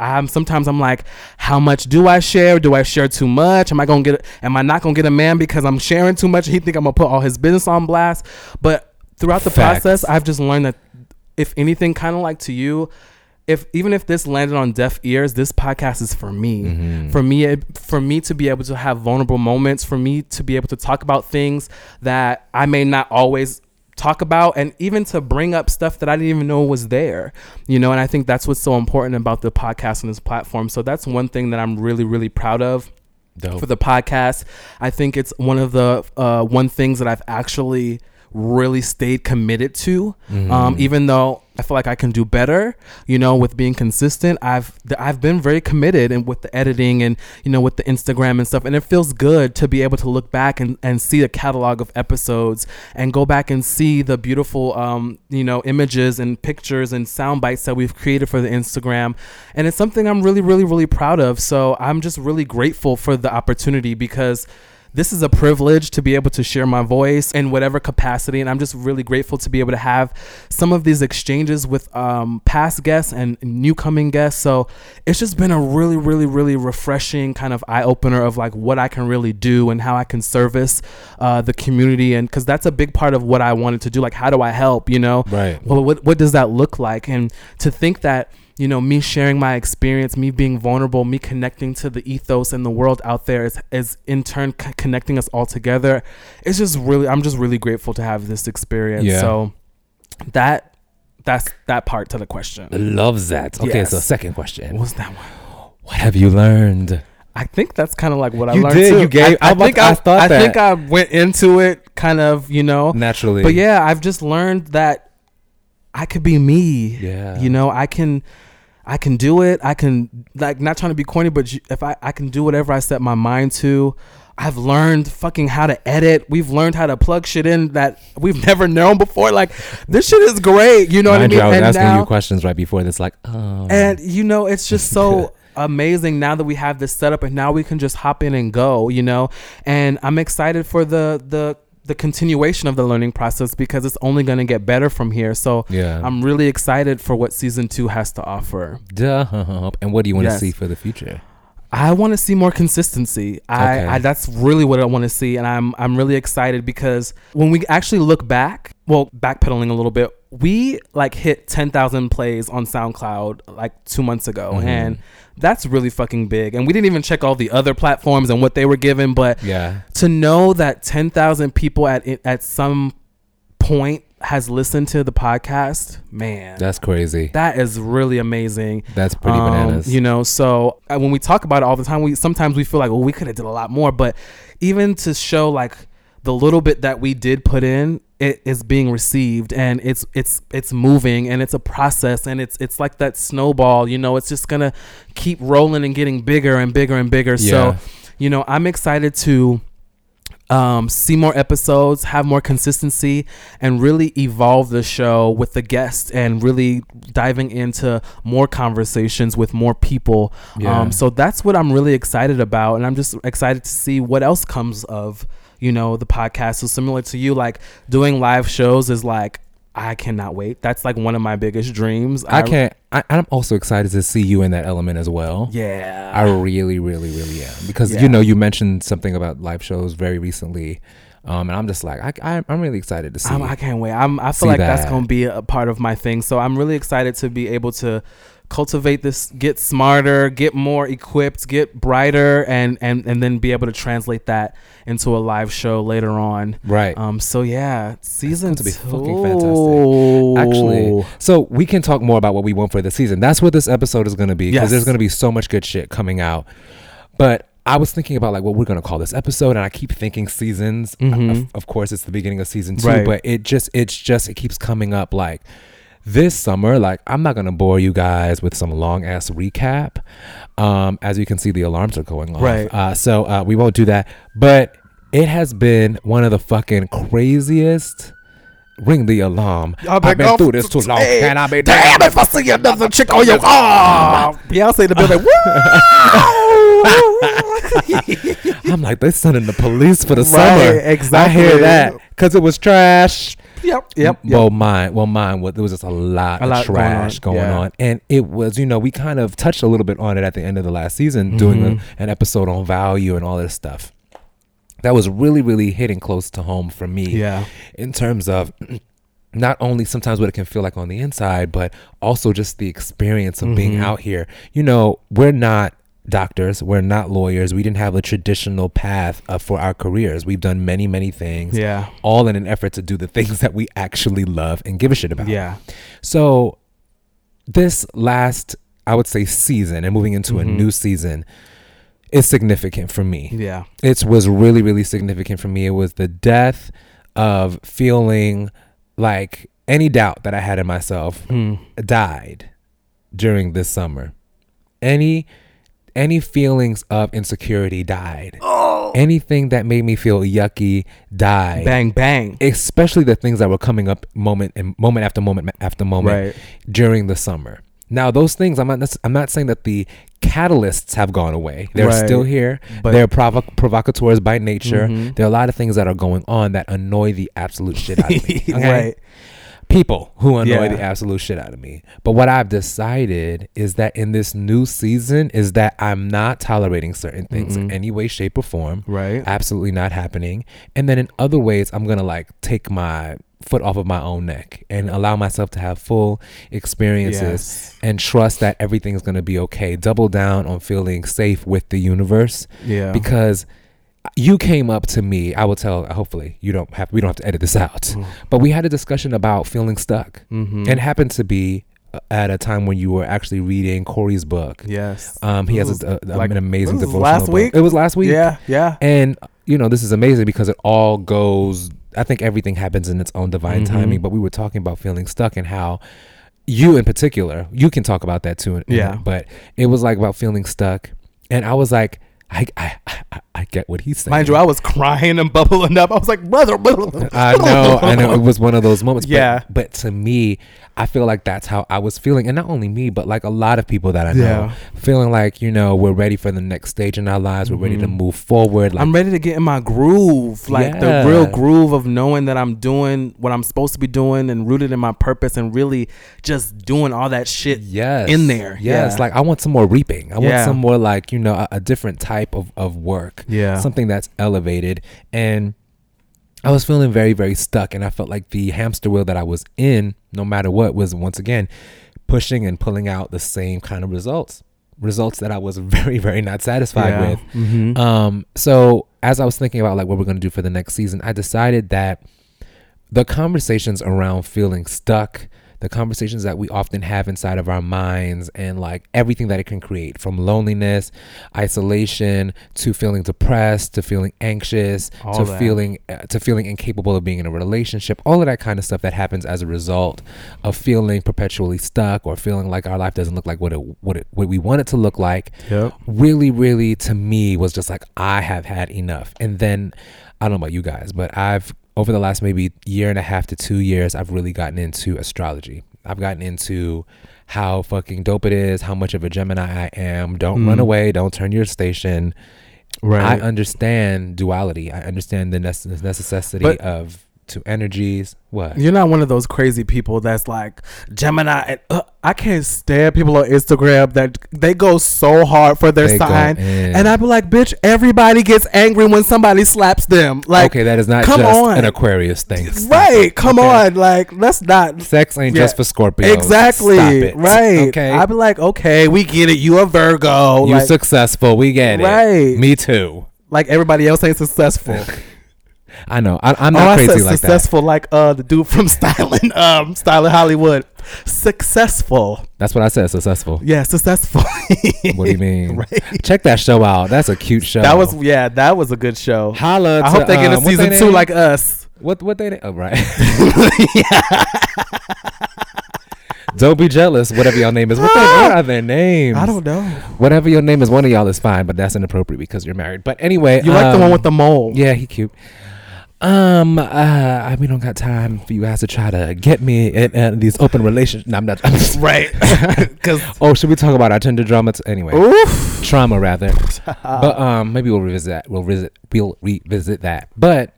I'm sometimes I'm like, how much do I share? Do I share too much? Am I gonna get? Am I not gonna get a man because I'm sharing too much? He think I'm gonna put all his business on blast. But throughout the Facts. process, I've just learned that if anything, kind of like to you, if even if this landed on deaf ears, this podcast is for me. Mhm. For me, it, for me to be able to have vulnerable moments, for me to be able to talk about things that I may not always talk about and even to bring up stuff that I didn't even know was there. You know, and I think that's what's so important about the podcast and this platform. So that's one thing that I'm really really proud of Dope. for the podcast. I think it's one of the uh, one things that I've actually really stayed committed to. Mm-hmm. Um, even though I feel like I can do better, you know, with being consistent. I've I've been very committed and with the editing and you know with the Instagram and stuff. And it feels good to be able to look back and, and see a catalog of episodes and go back and see the beautiful um, you know images and pictures and sound bites that we've created for the Instagram. And it's something I'm really really really proud of. So I'm just really grateful for the opportunity because this is a privilege to be able to share my voice in whatever capacity and i'm just really grateful to be able to have some of these exchanges with um, past guests and new coming guests. So it's just been a really really really refreshing kind of eye-opener of like what i can really do and how i can service uh, the community and because that's a big part of what i wanted to do like how do i help you know? Right. well what, what does that look like? And to think that you know me sharing my experience me being vulnerable me connecting to the ethos and the world out there is, is in turn c- connecting us all together it's just really i'm just really grateful to have this experience Yeah. so that that's that part to the question Loves that. Okay, Yes. so second question. what was that one What have you learned? I think that's kind of like what I You learned did, too. you gave- I, I think I, I thought I think. I went into it kind of, you know, Naturally. But yeah, I've just learned that I could be me. Yeah. You know, I can I can do it. I can like not trying to be corny, but if I I can do whatever I set my mind to. I've learned fucking how to edit. We've learned how to plug shit in that we've [laughs] never known before. Like this shit is great. You know Mind what I mean? I was and asking now, you questions right before this, like, oh. and you know, it's just so [laughs] amazing now that we have this setup and now we can just hop in and go, you know. And I'm excited for the the the continuation of the learning process because it's only going to get better from here. So yeah. I'm really excited for what season 2 has to offer. Duh. [laughs] And what do you want to Yes. see for the future? I want to see more consistency. I, Okay. I that's really what I want to see, and I'm I'm really excited because when we actually look back, well, backpedaling a little bit, we like hit ten thousand plays on SoundCloud like two months ago, Mhm. and that's really fucking big. And we didn't even check all the other platforms and what they were given, but Yeah. to know that 10,000 people at at some point has listened to the podcast, man. That's crazy. that is really amazing. That's pretty Um, bananas. You know, so uh, when we talk about it all the time, we sometimes we feel like, well, we could have did a lot more, but even to show like the little bit that we did put in, it is being received and it's it's it's moving and it's a process and it's it's like that snowball, you know, it's just gonna keep rolling and getting bigger and bigger and bigger. Yeah. So, you know, I'm excited to um, see more episodes, have more consistency, and really evolve the show with the guests and really diving into more conversations with more people. Yeah. Um, so that's what I'm really excited about, and I'm just excited to see what else comes of you know the podcast. So similar to you, like doing live shows is like I cannot wait. That's like one of my biggest dreams. I can't. I, I'm also excited to see you in that element as well. Yeah. I really, really, really am because Yeah. you know you mentioned something about live shows very recently, um, and I'm just like I, I I'm really excited to see. I'm, I can't wait. I'm, I feel like that's going to be a part of my thing. So I'm really excited to be able to cultivate this, get smarter, get more equipped, get brighter, and and and then be able to translate that into a live show later on. right. Um. So yeah, season to be two. fucking fantastic. Actually, so we can talk more about what we want for the season. That's what this episode is going to be because Yes. there's going to be so much good shit coming out. But I was thinking about like what we're going to call this episode, and I keep thinking seasons. Mm-hmm. Of, of course, it's the beginning of season two, Right. but it just it's just it keeps coming up like this summer. Like I'm not to bore you guys with some long ass recap. Um, as you can see, the alarms are going off. Right. Uh, so uh, we won't do that. But it has been one of the fucking craziest. Ring the alarm. I've been been through this too long. Hey, Can I be Damn, if I see another chick on your arm. [laughs] Beyonce in the building. [laughs] [laughs] I'm like, they're sending the police for the Right, summer. exactly. I hear that because it was trash. Yep, yep, Well, yep. mine, well, mine was there was just a lot A of lot going trash on, going yeah. on, and it was, you know, we kind of touched a little bit on it at the end of the last season, doing Mhm. a, an episode on value and all this stuff. That was really, really hitting close to home for me. Yeah. in terms of [clears throat] not only sometimes what it can feel like on the inside, but also just the experience of being Mhm. out here. You know, we're not doctors, we're not lawyers. We didn't have a traditional path uh, for our careers. We've done many, many things, Yeah. all in an effort to do the things that we actually love and give a shit about. Yeah. So, this last, I would say, season and moving into a Mhm. new season is significant for me Yeah. it was really really significant for me it was the death of feeling like any doubt that i had in myself Hmm. died during this summer any any feelings of insecurity died anything that made me feel yucky died Bang bang. especially the things that were coming up moment and moment after moment after moment Right. during the summer. Now, those things, I'm not. I'm not saying that the catalysts have gone away. They're Right. still here. But- They're provo- provocateurs by nature. Mhm. There are a lot of things that are going on that annoy the absolute shit out of me. [laughs] okay? Right. People who annoy Yeah. the absolute shit out of me. But what I've decided is that in this new season is that I'm not tolerating certain things in Mm-mm. any way, shape, or form Right. absolutely not happening. And then in other ways, I'm gonna like take my foot off of my own neck and allow myself to have full experiences Yes. and trust that everything's gonna be okay. Double down on feeling safe with the universe Yeah. because you came up to me. I will tell. Hopefully, you don't have. We don't have to edit this out. Mm. But we had a discussion about feeling stuck, Mhm. and happened to be uh, at a time when you were actually reading Corey's book. yes. Um, he has a, a- like- an amazing devotional. last book. week? It was last week. Yeah. Yeah. And you know, this is amazing because it all goes. I think everything happens in its own divine Mhm. timing. But we were talking about feeling stuck and how you, in particular, you can talk about that too. Yeah. But it was like about feeling stuck, and I was like, I I, I, I get what he's saying. Mind you, I was crying and bubbling up. I was like, brother. I know, I know. It [laughs] was one of those moments. Yeah. But, but to me, I feel like that's how I was feeling, and not only me, but like a lot of people that I know, Yeah. feeling like you know we're ready for the next stage in our lives. We're ready to move forward. Like Mm-hmm. I'm ready to get in my groove, like Yeah. the real groove of knowing that I'm doing what I'm supposed to be doing and rooted in my purpose and really just doing all that shit yes in there. yes Yeah. like i want some more reaping i want some more like you know a, a different type of, of work Yeah. something that's elevated and i was feeling very very stuck and i felt like the hamster wheel that i was in no matter what was once again pushing and pulling out the same kind of results results that i was [laughs] very very not satisfied Yeah. with Mhm. um, so as I was thinking about like what we're gonna do for the next season, I decided that the conversations around feeling stuck, the conversations that we often have inside of our minds, and like everything that it can create from loneliness, isolation, to feeling depressed, to feeling anxious, All to that. feeling uh, to feeling incapable of being in a relationship, all of that kind of stuff that happens as a result of feeling perpetually stuck or feeling like our life doesn't look like what it what it what we want it to look like Yep. really, really to me was just like I have had enough. And then I don't know about you guys, but I've over the last maybe year and a half to two years, I've really gotten into astrology. I've gotten into how fucking dope it is, how much of a Gemini I am. Don't run Mm. away, don't turn your station. Right. I understand duality. I understand the nece- necessity But- of two energies. What? You're not one of those crazy people that's like Gemini. And, uh, I can't stand people on Instagram that they go so hard for their They sign, and I'd be like, bitch, everybody gets angry when somebody slaps them. Like, okay, that is not come just on. an Aquarius thing. Stop right? it, Come okay? on, like let's not. Sex ain't Yeah. just for Scorpios. Exactly. Right. Okay. I'd be like, okay, we get it. You a Virgo. you like, successful. We get it. Right. Me too. like everybody else ain't successful. [laughs] I know. I, I'm oh, not I crazy like successful, like uh the dude from [laughs] Styling, um, Styling Hollywood. Successful. That's what I said. Successful. Yeah, successful. What do you [laughs] mean? Right. Check that show out. That's a cute show. That was yeah, that was a good show. Holla. I to, hope they get a um, season two like us. what what they oh right. [laughs] Don't be jealous. Whatever your name is. What, they, what are their [gasps] names? I don't know. Whatever your name is, one of y'all is fine, but that's inappropriate because you're married. But anyway, You like the one um, with the mole? Yeah, he cute. Um, uh, I we don't got time for you guys to try to get me in, in these open relations. No, I'm not. [laughs] Right. [laughs] Because oh, should we talk about our Tinder drama? T- anyway, oof. trauma rather. [laughs] but um, maybe we'll revisit that. We'll visit. We'll revisit that. But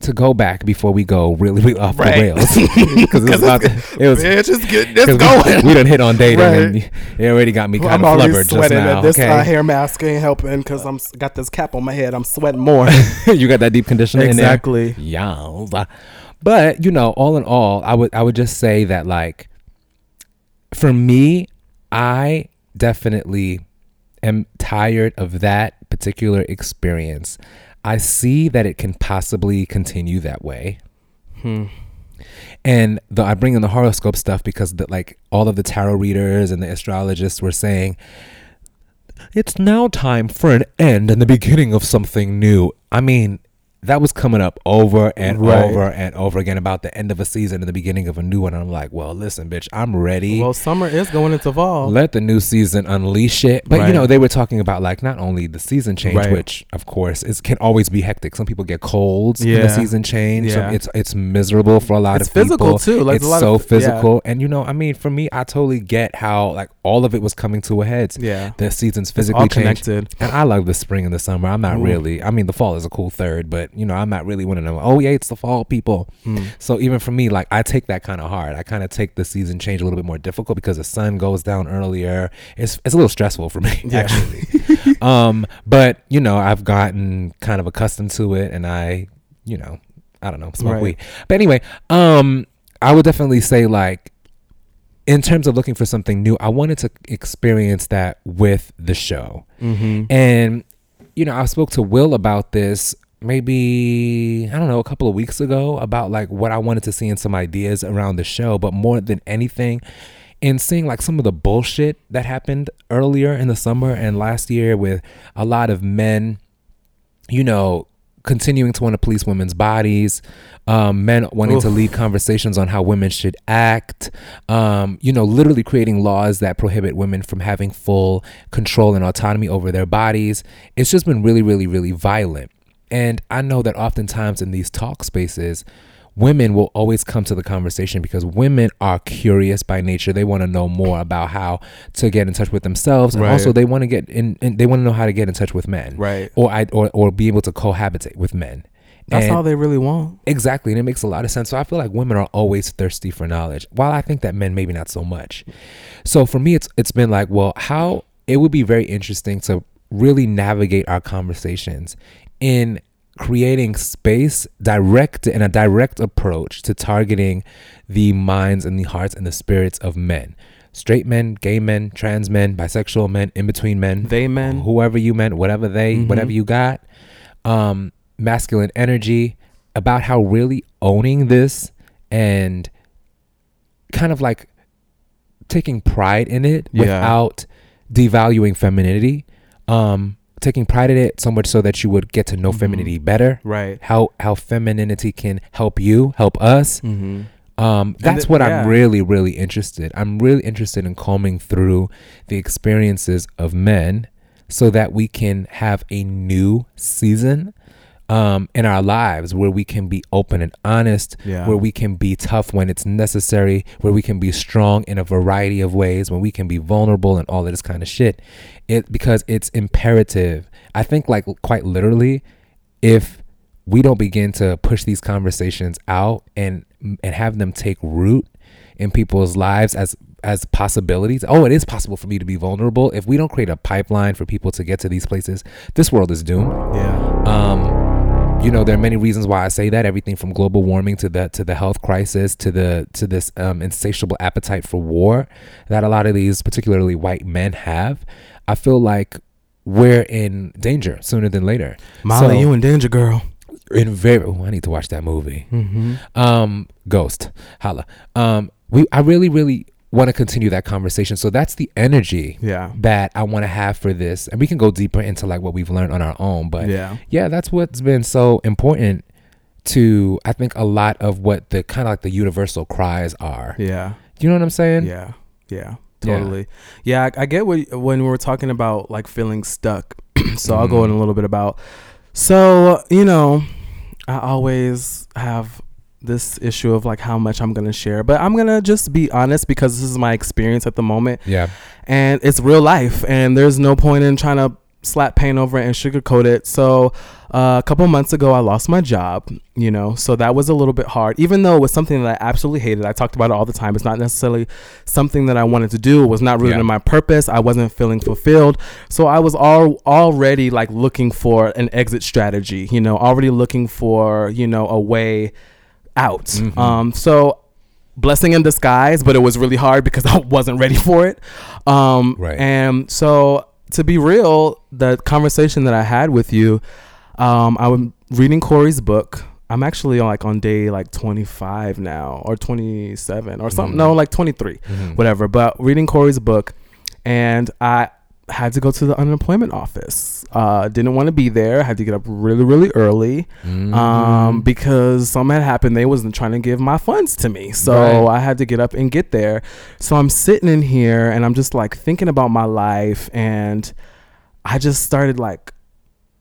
to go back before we go really, really off Right. the rails [laughs] because it's about it was. [laughs] Bitch, it's good. It's 'cause we- going. We, done hit on dating, Right. and it already got me kind I'm of flubbered just sweating. now. this okay, uh, hair mask ain't helping because I'm got this cap on my head. I'm sweating more. [laughs] you got that deep conditioner in there. exactly. Yeah. But, you know, all in all, I would I would just say that like for me, I definitely am tired of that particular experience. I see that it can possibly continue that way. Hmm. And the, I bring in the horoscope stuff because the, like all of the tarot readers and the astrologists were saying it's now time for an end and the beginning of something new. I mean, that was coming up over and Right. over and over again about the end of a season and the beginning of a new one. And I'm like, well, listen, bitch, I'm ready. Well, summer is going into fall. Let the new season unleash it. But you know, they were talking about like not only the season change, Right. which of course is can always be hectic. Some people get colds in the season change. Yeah. it's it's miserable for a lot It's of people. It's physical, too. Like, it's a lot so of- yeah. physical. And you know, I mean, for me, I totally get how like all of it was coming to a head. yeah. The seasons physically all connected. And I love the spring and the summer. I'm not Mm. really. I mean, the fall is a cool third, but you know, I'm not really one of them. Oh yeah, it's the fall, people. Mm. So even for me, like I take that kind of hard. I kind of take the season change a little bit more difficult because the sun goes down earlier. It's it's a little stressful for me Yeah. actually. [laughs] um, but you know, I've gotten kind of accustomed to it, and I, you know, I don't know, smoke Right. weed. But anyway, um, I would definitely say like. In terms of looking for something new, I wanted to experience that with the show. Mm-hmm. And, you know, I spoke to Will about this maybe, I don't know, a couple of weeks ago about like what I wanted to see and some ideas around the show. But more than anything, in seeing like some of the bullshit that happened earlier in the summer and last year with a lot of men, you know, continuing to want to police women's bodies, um, men wanting to lead conversations on how women should act, um, you know, literally creating laws that prohibit women from having full control and autonomy over their bodies. It's just been really, really, really violent. And I know that oftentimes in these talk spaces, women will always come to the conversation because women are curious by nature. They want to know more about how to get in touch with themselves, and Right. also they want to get in. they want to know how to get in touch with men, Right. Or I or or be able to cohabitate with men. That's And- all they really want. Exactly, and it makes a lot of sense. So I feel like women are always thirsty for knowledge, while I think that men maybe not so much. So for me, it's it's been like, well, how it would be very interesting to really navigate our conversations in creating space direct in a direct approach to targeting the minds and the hearts and the spirits of men straight men gay men trans men bisexual men in between men They men. whoever you meant, whatever they, Mhm. whatever you got, um, masculine energy, about how really owning this and kind of like taking pride in it Yeah. without devaluing femininity, um, taking pride in it so much so that you would get to know Mhm. femininity better. Right. How how femininity can help you, help us. Mm-hmm. Um, that's what yeah. I'm really, really interested. I'm really interested in combing through the experiences of men so that we can have a new season um, in our lives where we can be open and honest, Yeah. where we can be tough when it's necessary, where we can be strong in a variety of ways, when we can be vulnerable and all of this kind of shit. It because it's imperative. I think like quite literally, if we don't begin to push these conversations out and and have them take root in people's lives as as possibilities. Oh, it is possible for me to be vulnerable. If we don't create a pipeline for people to get to these places, this world is doomed. Yeah. Um, you know, there are many reasons why I say that. Everything from global warming to the to the health crisis to the to this um, insatiable appetite for war that a lot of these, particularly white men, have. I feel like we're in danger sooner than later. Molly, So- you in danger, girl. In very, oh, I need to watch that movie. Mm-hmm. Um, Ghost, holla. Um, we, I really, really want to continue that conversation. So that's the energy Yeah. that I want to have for this, and we can go deeper into like what we've learned on our own. But yeah. yeah, that's what's been so important to I think a lot of what the kind of like the universal cries are. Yeah. You know what I'm saying? Yeah. Yeah. Yeah. Totally. Yeah. I, I get what when we are talking about like feeling stuck. [clears throat] so I'll go in Mhm. a little bit about. So you know, I always have this issue of like how much I'm gonna share, but I'm gonna just be honest because this is my experience at the moment. Yeah. and it's real life and there's no point in trying to slap paint over it and sugarcoat it so uh, a couple months ago i lost my job you know so that was a little bit hard even though it was something that i absolutely hated i talked about it all the time it's not necessarily something that i wanted to do it was not rooted Yeah. in my purpose i wasn't feeling fulfilled so i was all already like looking for an exit strategy you know already looking for you know a way out Mhm. um so blessing in disguise, but it was really hard because [laughs] I wasn't ready for it. Um, Right. And so, to be real, the conversation that I had with you, um, I was reading Corey's book. I'm actually like on day like 25 now, or 27, or something. Mhm. No, like 23, Mhm. whatever. But reading Corey's book, and I had to go to the unemployment office. Uh, didn't want to be there. Had to get up really, really early Mhm. um, because something had happened. They wasn't trying to give my funds to me, so Right. I had to get up and get there. So I'm sitting in here and I'm just like thinking about my life, and I just started like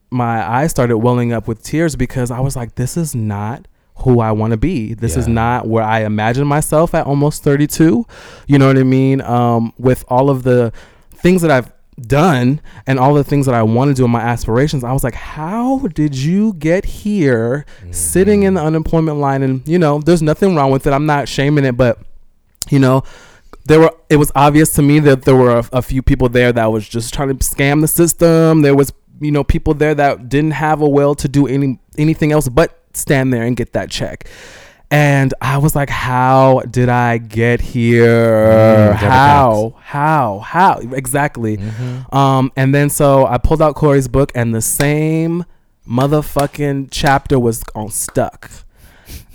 my eyes started welling up with tears because I was like, this is not who I want to be. This is not where I imagine myself at almost 32. You know what I mean? Um, with all of the things that I've done and all the things that I want to do and my aspirations, I was like, how did you get here sitting in the mm-hmm. unemployment line? And, you know, there's nothing wrong with it. I'm not shaming it, but, you know, there were it was obvious to me that there were a, a few people there that was just trying to scam the system there was you know people there that didn't have a will to do any anything else but stand there and get that check and i was like how did i get here? Mm, how? How? How? Exactly. Mhm. um and then so i pulled out corey's book and the same motherfucking chapter was on stuck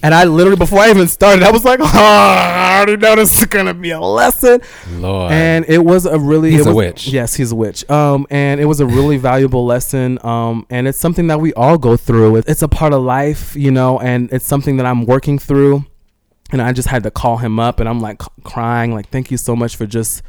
And I literally, before I even started, I was like, [laughs] oh, I already know this is gonna be a lesson. Lord. And it was a really He's it a witch. Yes, he's a witch. Um, and it was a really valuable lesson. Um, and it's something that we all go through. It's a part of life, you know, and it's something that I'm working through. And I just had to call him up, and I'm like crying, like, thank you so much for just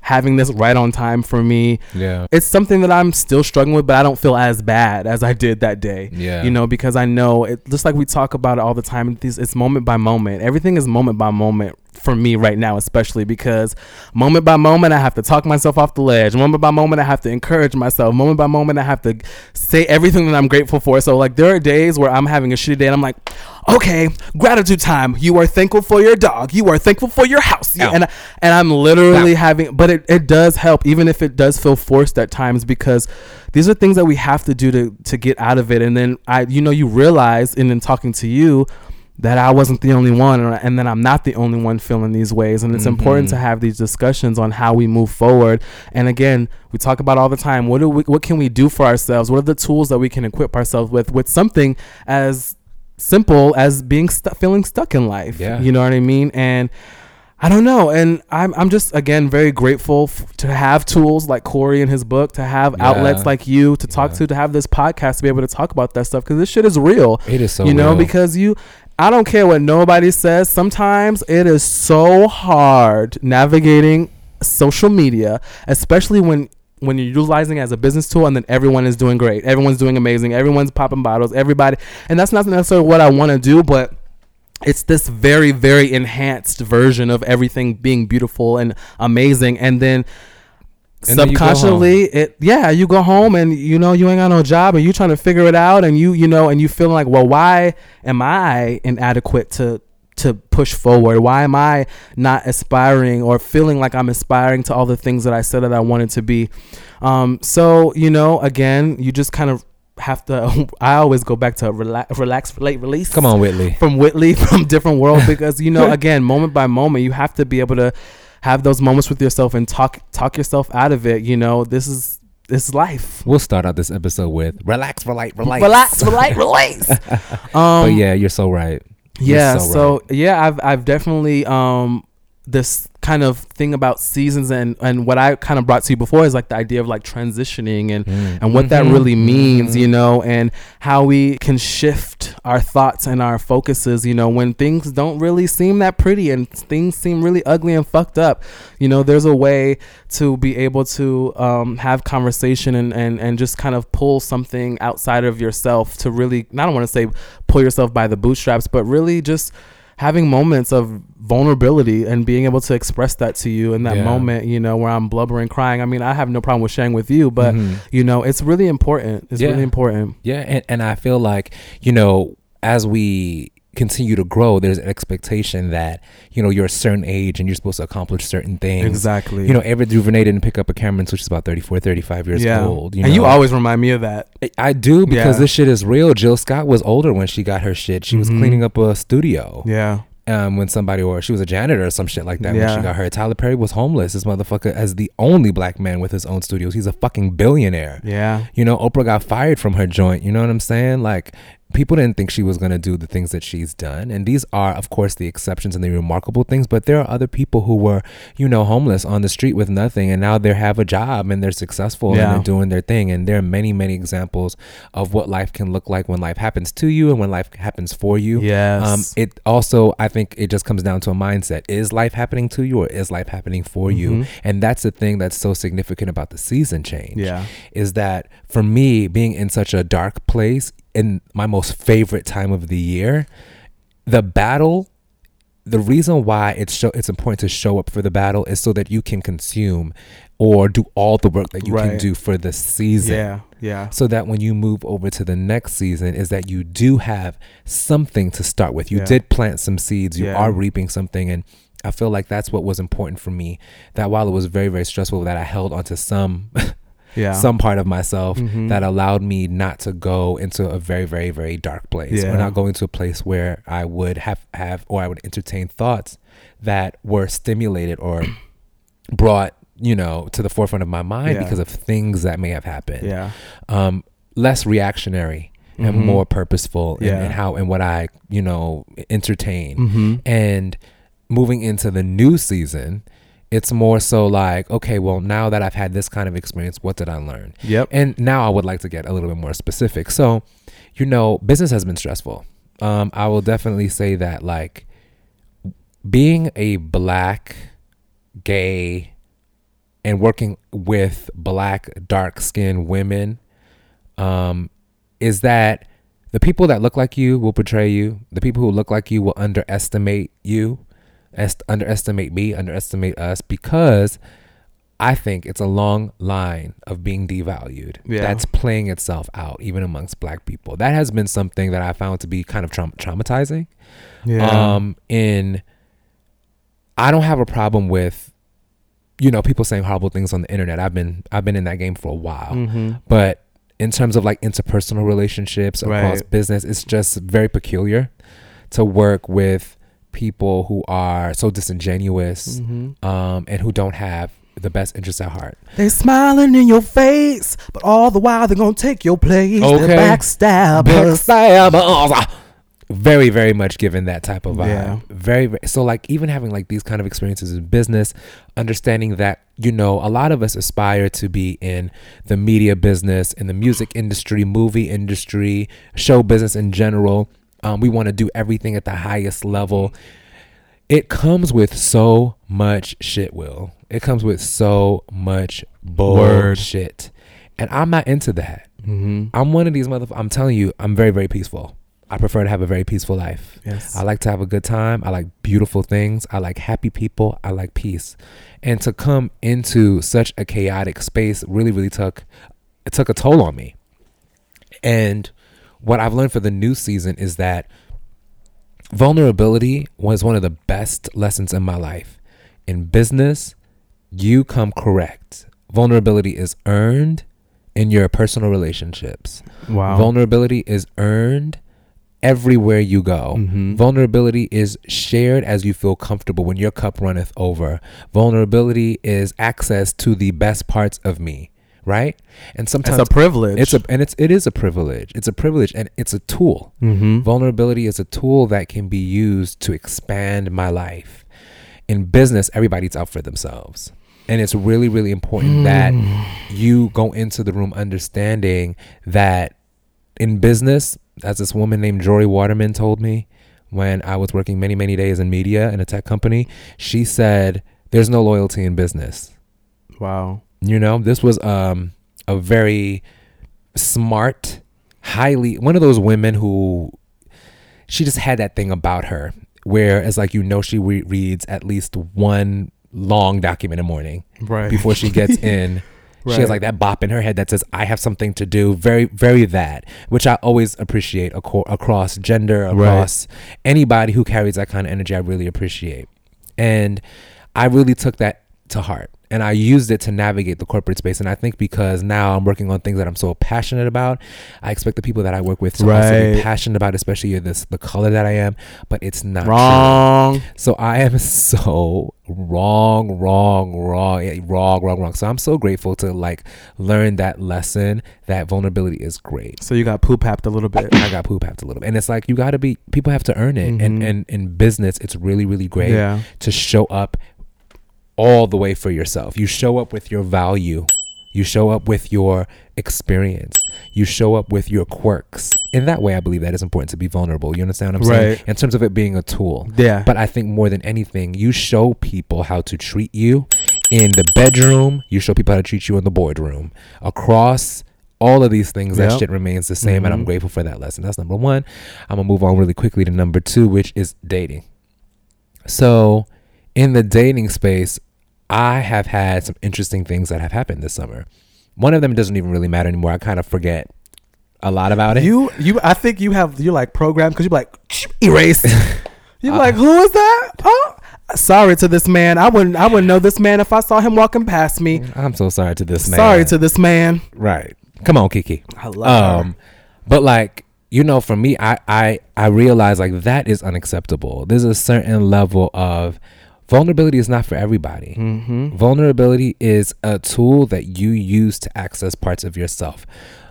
having this right on time for me. yeah. It's something that I'm still struggling with, but I don't feel as bad as I did that day Yeah. you know because i know it just like we talk about it all the time these it's moment by moment everything is moment by moment for me right now especially because moment by moment i have to talk myself off the ledge. Moment by moment i have to encourage myself. Moment by moment i have to say everything that i'm grateful for. So like there are days where i'm having a shitty day and i'm like okay gratitude time. You are thankful for your dog. You are thankful for your house. Ow. and and i'm literally Ow. having but it, it does help even if it does feel forced at times because these are things that we have to do to to get out of it. And then i you know you realize and then talking to you that I wasn't the only one and- and then I'm not the only one feeling these ways and it's important Mhm. to have these discussions on how we move forward and again we talk about all the time what do we what can we do for ourselves what are the tools that we can equip ourselves with with something as simple as being stu- feeling stuck in life Yeah. you know what I mean and I don't know, and I'm I'm just again very grateful f- to have tools like Corey in his book, to have Yeah. outlets like you to talk Yeah. to, to have this podcast to be able to talk about that stuff because this shit is real. It is so you know, real. because you, I don't care what nobody says. Sometimes it is so hard navigating social media, especially when when you're utilizing it as a business tool and then everyone is doing great, everyone's doing amazing, everyone's popping bottles, everybody, and that's not necessarily what I want to do, but it's this very very enhanced version of everything being beautiful and amazing. And then And then you go subconsciously it yeah you go home and you know you ain't got no job and you trying to figure it out and you you know and you feeling like well why am i inadequate to to push forward? Why am i not aspiring or feeling like i'm aspiring to all the things that i said that i wanted to be? Um so you know again you just kind of have to [laughs] i always go back to relax relax relate release Come on, Whitley. from Whitley [laughs] from different world [laughs] because you know again moment by moment you have to be able to have those moments with yourself and talk talk yourself out of it you know this is this is life We'll start out this episode with relax, relate, relax. relax relate [laughs] release um But yeah, you're so right. You're yeah so so, right. yeah i've i've definitely um this kind of thing about seasons and and what i kind of brought to you before is like the idea of like transitioning and Mm. and what that Mhm. really means, Mhm. you know, and how we can shift our thoughts and our focuses, you know, when things don't really seem that pretty and things seem really ugly and fucked up. You know, there's a way to be able to um, have conversation and, and, and just kind of pull something outside of yourself to really, I don't want to say pull yourself by the bootstraps, but really just having moments of vulnerability and being able to express that to you in that Yeah. moment, you know, where I'm blubbering, crying. I mean, I have no problem with sharing with you, but Mhm. you know, it's really important. It's Yeah. really important. Yeah, and, and I feel like, you know, as we continue to grow, there's an expectation that, you know, you're a certain age and you're supposed to accomplish certain things. Exactly. You know, Ava DuVernay didn't pick up a camera until she's about 34, 35 years yeah. old. You and you always remind me of that. I- do because Yeah. this shit is real. Jill Scott was older when she got her shit. She was Mhm. cleaning up a studio. Yeah. Um, when somebody or she was a janitor or some shit like that when she got her. Tyler Perry was homeless. This motherfucker as the only black man with his own studios. He's a fucking billionaire. Yeah. You know, Oprah got fired from her joint. You know what I'm saying? Like, people didn't think she was going to do the things that she's done. And these are, of course, the exceptions and the remarkable things. But there are other people who were, you know, homeless on the street with nothing. And now they have a job and they're successful Yeah. and they're doing their thing. And there are many, many examples of what life can look like when life happens to you and when life happens for you. Yes. Um, it also, I think it just comes down to a mindset. Is life happening to you or is life happening for you? Mhm. And that's the thing that's so significant about the season change yeah. is that for me being in such a dark place in my most favorite time of the year the battle the reason why it's show it's important to show up for the battle is so that you can consume or do all the work that you can do for the season Yeah. Yeah. so that when you move over to the next season is that you do have something to start with you Yeah. did plant some seeds you Yeah. are reaping something and i feel like that's what was important for me that while it was very very stressful that i held onto some [laughs] Yeah. some part of myself Mhm. that allowed me not to go into a very very very dark place Yeah. or not going to a place where i would have have or i would entertain thoughts that were stimulated or [clears throat] brought you know to the forefront of my mind Yeah. because of things that may have happened Yeah. um less reactionary and Mhm. more purposeful in, Yeah. in how and what I, you know, entertain. Mm-hmm. And moving into the new season, it's more so like, okay, well, now that I've had this kind of experience, what did I learn? Yep. And now I would like to get a little bit more specific. So, you know, business has been stressful. Um, I will definitely say that, like, being a black, gay, and working with black, dark skinned women, um, is that the people that look like you will betray you. The people who look like you will underestimate you, est- underestimate me, underestimate us because I think it's a long line of being devalued Yeah. that's playing itself out even amongst black people. That has been something that I found to be kind of traum- traumatizing. Yeah. Um, in I don't have a problem with you know people saying horrible things on the internet. I've been I've been in that game for a while, mm-hmm. but in terms of like interpersonal relationships across Right. business, it's just very peculiar to work with people who are so disingenuous Mm-hmm. um, and who don't have the best interests at heart. They're smiling in your face, but all the while they're gonna take your place. Okay. They're backstabbers. Backstabbers. Very, very much given that type of vibe. Yeah. Very, very, so like even having like these kind of experiences in business, understanding that you know a lot of us aspire to be in the media business, in the music industry, movie industry, show business in general. Um, we want to do everything at the highest level. It comes with so much shit, Will. It comes with so much Word. bullshit, and I'm not into that. Mm-hmm. I'm one of these motherfuckers. I'm telling you, I'm very, very peaceful. I prefer to have a very peaceful life. Yes. I like to have a good time. I like beautiful things. I like happy people. I like peace. And to come into such a chaotic space really, really took it took a toll on me. And what I've learned for the new season is that vulnerability was one of the best lessons in my life. In business, you come correct. Vulnerability is earned in your personal relationships. wow. Vulnerability is earned everywhere you go. Mhm. Vulnerability is shared as you feel comfortable when your cup runneth over. Vulnerability is access to the best parts of me, right? And sometimes It's a privilege. it's a and it's it is a privilege. It's a privilege and it's a tool. mm-hmm. Vulnerability is a tool that can be used to expand my life. In business, everybody's out for themselves. And it's really, really important that you go into the room understanding that in business, as this woman named Jory Waterman told me when I was working many, many days in media in a tech company, she said, There's no loyalty in business. Wow. You know, this was um a very smart, highly one of those women who she just had that thing about her where it's like you know she re- reads at least one long document in the morning Right. before she gets [laughs] in. She has like that bop in her head that says, "I have something to do." Very, very that, which I always appreciate aco- across gender, across anybody who carries that kind of energy. I really appreciate, and I really took that to heart, and I used it to navigate the corporate space. And I think because now I'm working on things that I'm so passionate about, I expect the people that I work with to also be passionate about, especially this the color that I am. But it's not true. Wrong. So I am [laughs] so wrong, wrong, wrong, wrong, wrong, wrong. So I'm so grateful to like learn that lesson that vulnerability is great. So you got poop happed a little bit. I got poop happed a little bit. And it's like you gotta be people have to earn it. And Mhm. and in business it's really, really great Yeah. to show up all the way for yourself. You show up with your value. You show up with your experience. You show up with your quirks. In that way, I believe that is important to be vulnerable. You understand what I'm saying? Right. In terms of it being a tool. Yeah. But I think more than anything, you show people how to treat you in the bedroom. You show people how to treat you in the boardroom. Across all of these things, that shit remains the same. And I'm Mhm. grateful for that lesson. That's number one. I'm going to move on really quickly to number two, which is dating. So, in the dating space, I have had some interesting things that have happened this summer. One of them doesn't even really matter anymore. I kind of forget a lot about it. You you I think you have you like programmed because you're like [sniffs] erase. [laughs] You're Uh, like who is that? Oh, sorry to this man. I wouldn't I wouldn't know this man if I saw him walking past me. I'm so sorry to this man. Sorry to this man. right. Come on, Kiki. I love um but like you know for me i i i realize like that is unacceptable there's a certain level of vulnerability is not for everybody Mm-hmm. vulnerability is a tool that you use to access parts of yourself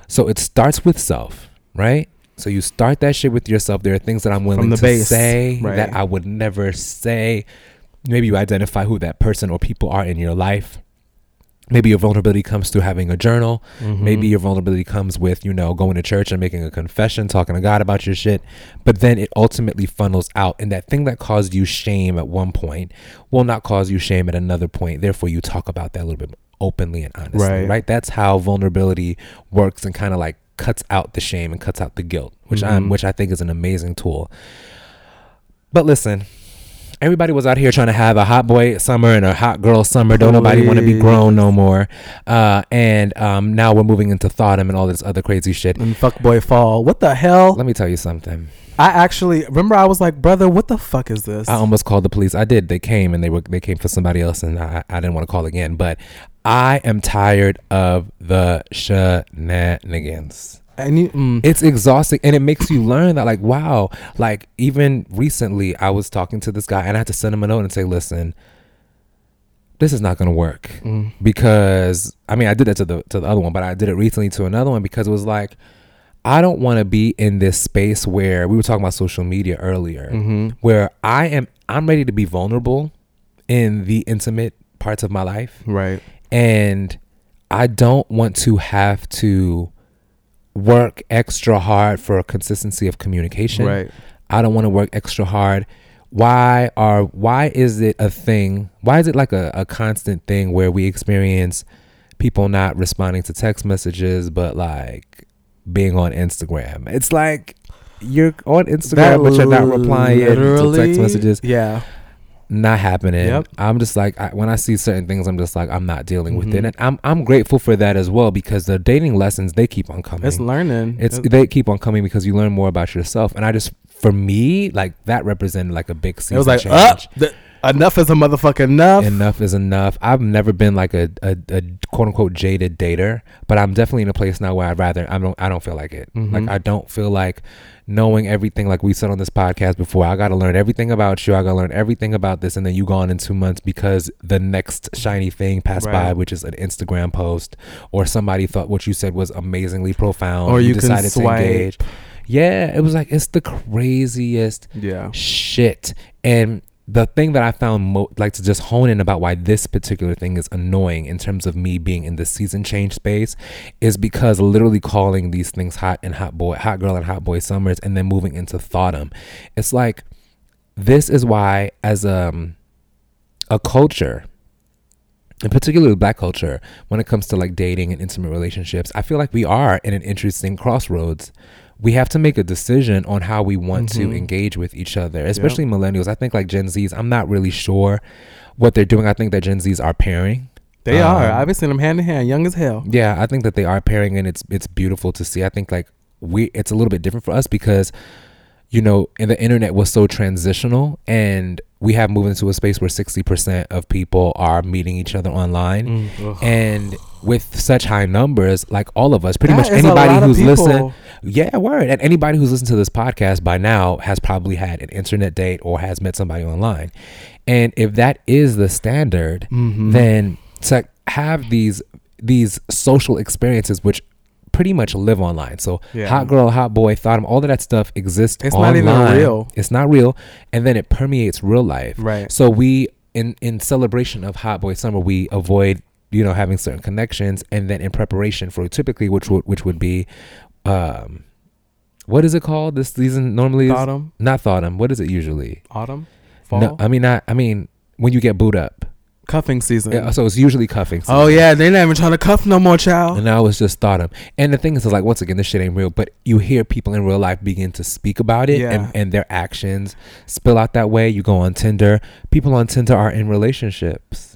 so it starts with self right So you start that shit with yourself. There are things that I'm willing to base, say right. that I would never say. Maybe you identify who that person or people are in your life. Maybe your vulnerability comes through having a journal. Mm-hmm. Maybe your vulnerability comes with, you know, going to church and making a confession, talking to God about your shit. But then it ultimately funnels out. And that thing that caused you shame at one point will not cause you shame at another point. Therefore, you talk about that a little bit openly and honestly. Right. Right. That's how vulnerability works and kind of like cuts out the shame and cuts out the guilt, which I'm Mhm. which I think is an amazing tool. But listen, everybody was out here trying to have a hot boy summer and a hot girl summer. Don't nobody want to be grown no more. Uh, and um, now we're moving into Thottum and all this other crazy shit. and fuck boy fall. What the hell? Let me tell you something. I actually remember I was like, brother, what the fuck is this? I almost called the police. I did. They came and they were they came for somebody else, and I, I didn't want to call again. But I am tired of the shenanigans. And you, mm, It's exhausting, and it makes you learn that like wow, like even recently I was talking to this guy, and I had to send him a note and say, listen. This is not going to work mm, because I mean I did that to the to the other one, but I did it recently to another one because it was like I don't want to be in this space where we were talking about social media earlier, mhm. where I am I'm ready to be vulnerable in the intimate parts of my life right. and I don't want to have to work extra hard for a consistency of communication. Right. I don't want to work extra hard. Why are why is it a thing? Why is it like a, a constant thing where we experience people not responding to text messages but like being on Instagram? It's like you're on Instagram but you're not replying to text messages. Yeah. Not happening. Yep. I'm just like I, when I see certain things, I'm just like I'm not dealing with it, Mhm. and I'm I'm grateful for that as well because the dating lessons they keep on coming. It's learning. It's it, they keep on coming because you learn more about yourself, and I just for me like that represented like a big season it was like, change. up. Enough is a motherfucker enough. Enough is enough. I've never been like a, a, a quote unquote jaded dater, but I'm definitely in a place now where I'd rather I don't I don't feel like it. Mhm. Like I don't feel like knowing everything like we said on this podcast before. I gotta learn everything about you. I gotta learn everything about this, and then you gone in two months because the next shiny thing passed by, which is an Instagram post, or somebody thought what you said was amazingly profound. Or you can decided to engage. Yeah, it was like it's the craziest yeah. shit. And the thing that I found mo- like to just hone in about why this particular thing is annoying in terms of me being in the season change space is because literally calling these things hot and hot boy, hot girl and hot boy summers, and then moving into thottum. It's like this is why as um a culture in particular black culture when it comes to like dating and intimate relationships i feel like we are in an interesting crossroads we have to make a decision on how we want to Mhm. engage with each other especially millennials i think like gen z's i'm not really sure what they're doing i think that gen z's are pairing They are. Um, I've been seeing them hand in hand, young as hell. yeah, I think that they are pairing, and it's it's beautiful to see. I think like we, it's a little bit different for us because, you know, and the internet was so transitional, and we have moved into a space where sixty percent of people are meeting each other online, Mm, and with such high numbers, like all of us, pretty That much anybody who's people. Yeah, word, and anybody who's listened to this podcast by now has probably had an internet date or has met somebody online, and if that is the standard, Mhm. then to have these these social experiences which pretty much live online so Yeah. hot girl hot boy thought all of that stuff exists It's not even real. it's not real and then it permeates real life Right. so we in in celebration of hot boy summer we avoid you know having certain connections and then in preparation for typically which would which would be um what is it called this season normally is Autumn, not thottum what is it usually autumn, fall, no i mean not i mean when you get booed up cuffing season. yeah, so it's usually cuffing season. oh yeah, they're not even trying to cuff no more, child. And now it's just thought of. And the thing is, is like once again, this shit ain't real. But you hear people in real life begin to speak about it, Yeah. and, and their actions spill out that way. You go on Tinder. People on Tinder are in relationships.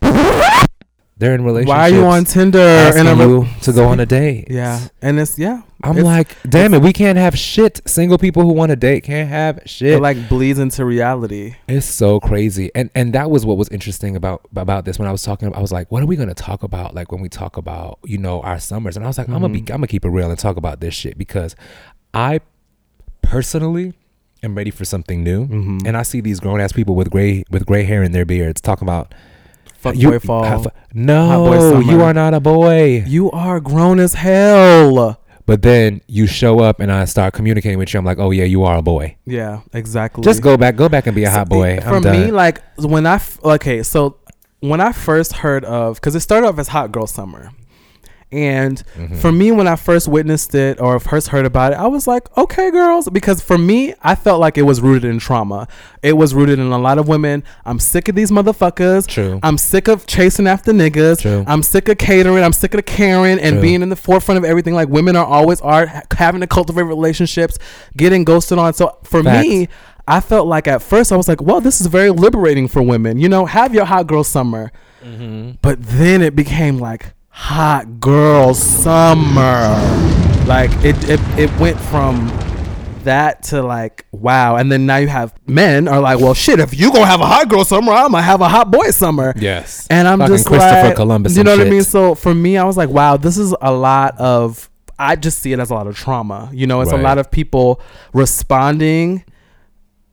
They're in relationships. Why are you on Tinder? asking in a re- you to go on a date? yeah, and it's yeah. I'm it's- like, damn it, we can't have shit. Single people who want to date can't have shit. it like bleeds into reality. It's so crazy, and and that was what was interesting about about this when I was talking. I was like, what are we gonna talk about? Like when we talk about you know our summers, and I was like, I'm gonna be I'm gonna keep it real and talk about this shit because I personally am ready for something new, Mm-hmm. and I see these grown ass people with gray with gray hair in their beards talking about Fuck you boy fall. no, boy you are not a boy. you are grown as hell. But then you show up and I start communicating with you. I'm like, oh yeah, you are a boy. Yeah, exactly. Just go back, go back and be a hot boy. For me, like when I f- okay, so when I first heard of because it started off as Hot Girl Summer, and Mm-hmm. for me, when I first witnessed it or first heard about it, I was like, okay, girls, because for me, I felt like it was rooted in trauma. It was rooted in a lot of women. I'm sick of these motherfuckers. True. I'm sick of chasing after niggas. True. I'm sick of catering. I'm sick of caring and True. being in the forefront of everything. Like women are always are having to cultivate relationships, getting ghosted on. So for me, I felt like at first I was like, well, this is very liberating for women. You know, have your hot girl summer. Mm-hmm. But then it became like hot girl summer. Like it, it, it went from that to like wow, and then now you have men are like, well, shit. If you gonna have a hot girl summer, I'm gonna have a hot boy summer. yes. And I'm Fucking just Christopher like, Columbus. You know what I mean? So for me, I was like, wow, this is a lot of. I just see it as a lot of trauma. You know, it's a lot of people responding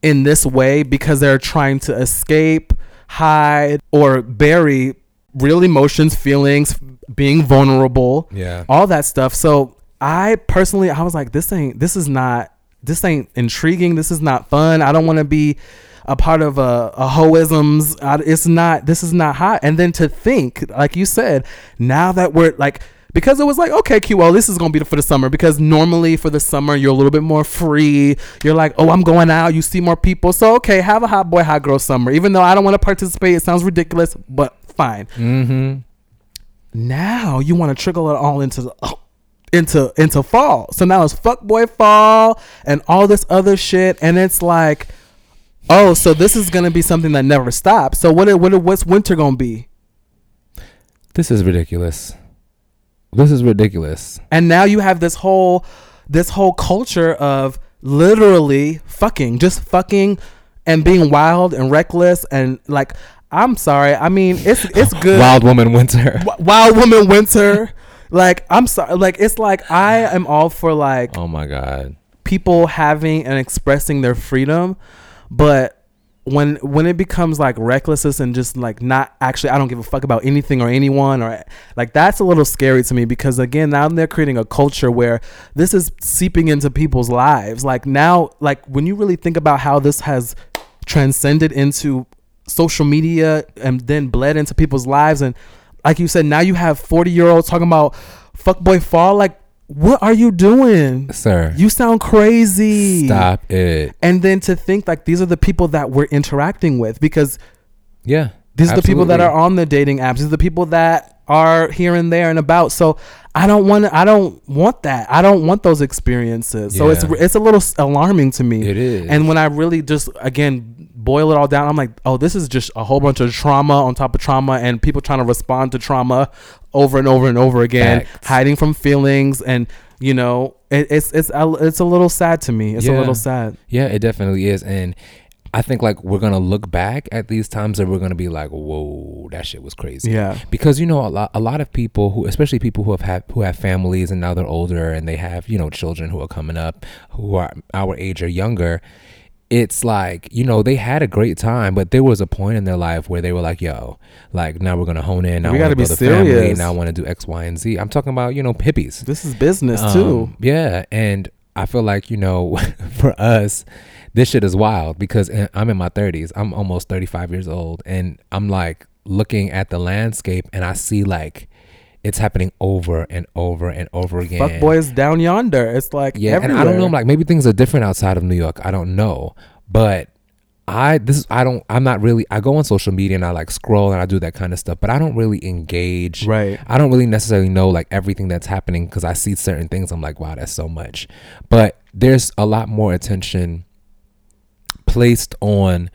in this way because they're trying to escape, hide, or bury real emotions, feelings, being vulnerable, Yeah. all that stuff. So I personally, I was like, this ain't, this is not, this ain't intriguing. This is not fun. I don't want to be a part of a, a hoisms. I, it's not, this is not hot. And then to think, like you said, now that we're like, because it was like, okay, Q, well, this is going to be for the summer. Because normally for the summer, you're a little bit more free. You're like, oh, I'm going out. You see more people. So, okay, have a hot boy, hot girl summer. Even though I don't want to participate, it sounds ridiculous, but fine Mm-hmm. now you want to trickle it all into the, oh, into into fall. So now it's fuckboy fall and all this other shit, and it's like, oh, so this is gonna be something that never stops. So what what what's winter gonna be? This is ridiculous. This is ridiculous. And now you have this whole this whole culture of literally fucking, just fucking and being wild and reckless and like I'm sorry. I mean, it's it's good. Wild woman winter. [laughs] Wi- Wild Woman Winter. Like I'm sorry. Like it's like I am all for like Oh my god. people having and expressing their freedom, but when when it becomes like recklessness and just like not actually I don't give a fuck about anything or anyone or like that's a little scary to me because again now they're creating a culture where this is seeping into people's lives like now like when you really think about how this has transcended into social media and then bled into people's lives and like you said now you have 40 year olds talking about fuckboy fall like what are you doing Sir. you sound crazy Stop it. and then to think like these are the people that we're interacting with because Yeah. these are the people that are on the dating apps these are the people that are here and there and about so i don't want i don't want that i don't want those experiences so it's Yeah. it's a little alarming to me It is. and when i really just again boil it all down i'm like oh this is just a whole bunch of trauma on top of trauma and people trying to respond to trauma over and over and over again Facts. hiding from feelings and you know it, it's it's it's a little sad to me it's a little sad Yeah, it definitely is. And I think like we're gonna look back at these times and we're gonna be like, whoa, that shit was crazy. yeah Because you know a lot, a lot of people who, especially people who have had, who have families and now they're older and they have you know children who are coming up who are our age or younger. It's like you know they had a great time, but there was a point in their life where they were like, "Yo, like now we're gonna hone in. Now We gotta be build family. serious. Now I want to do X, Y, and Z." I'm talking about you know hippies. this is business Um, too Yeah, and I feel like you know, [laughs] for us, this shit is wild because eh, I'm in my 30s. I'm almost 35 years old, and I'm like looking at the landscape, and I see like it's happening over and over and over again. fuck boys down yonder. It's like Yeah, and I don't know. everywhere. Like maybe things are different outside of New York. I don't know, but I this is I don't. I'm not really. I go on social media and I like scroll and I do that kind of stuff, but I don't really engage. right. I don't really necessarily know like everything that's happening because I see certain things. I'm like, wow, that's so much. But there's a lot more attention placed on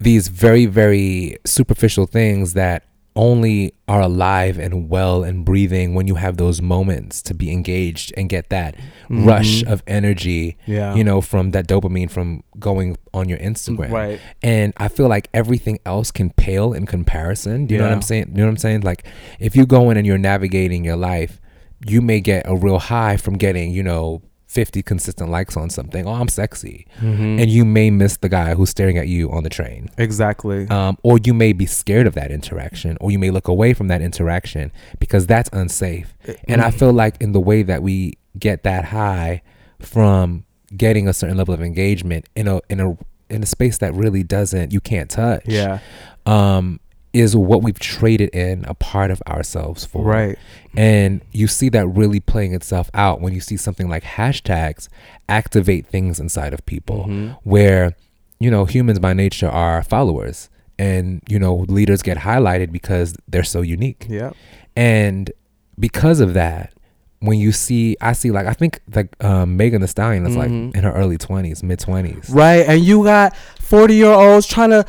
these very, very superficial things that only are alive and well and breathing when you have those moments to be engaged and get that rush Mhm. of energy, Yeah. you know, from that dopamine from going on your Instagram. Right. And I feel like everything else can pale in comparison. Do you know what I'm saying? You know what I'm saying? Like if you go in and you're navigating your life, you may get a real high from getting, you know, 50 consistent likes on something. Oh, I'm sexy. Mhm. And you may miss the guy who's staring at you on the train. exactly. Um, or you may be scared of that interaction, or you may look away from that interaction because that's unsafe. And I feel like in the way that we get that high from getting a certain level of engagement in a in a in a space that really doesn't you can't touch. Yeah. Um is what we've traded in a part of ourselves for. Right. And you see that really playing itself out when you see something like hashtags activate things inside of people Mhm. where, you know, humans by nature are followers and, you know, leaders get highlighted because they're so unique. Yeah. And because of that, when you see, I see like, I think like um, Megan Thee Stallion is Mhm. like in her early 20s, mid 20s. Right. And you got 40 year olds trying to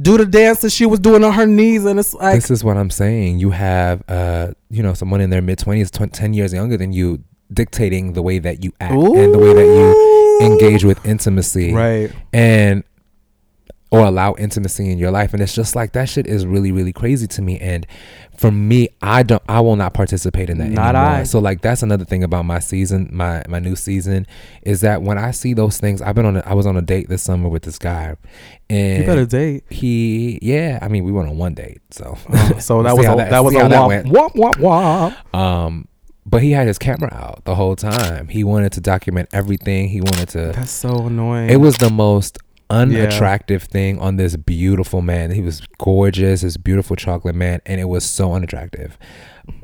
do the dance that she was doing on her knees. And it's like, this is what I'm saying. You have, uh, you know, someone in their mid 20s, tw- 10 years younger than you, dictating the way that you act and the way that you engage with intimacy Right. and or allow intimacy in your life and it's just like that shit is really really crazy to me and for me i don't i will not participate in that Not anymore I. so like that's another thing about my season my my new season is that when i see those things i've been on a, i was on a date this summer with this guy and You got a date. he yeah i mean we went on one date so Oh, so [laughs] that was a, that- that, was a womp, went. womp, womp, womp. um but he had his camera out the whole time he wanted to document everything he wanted to That's so annoying. it was the most unattractive thing on this beautiful man. He was gorgeous, this beautiful chocolate man, and it was so unattractive.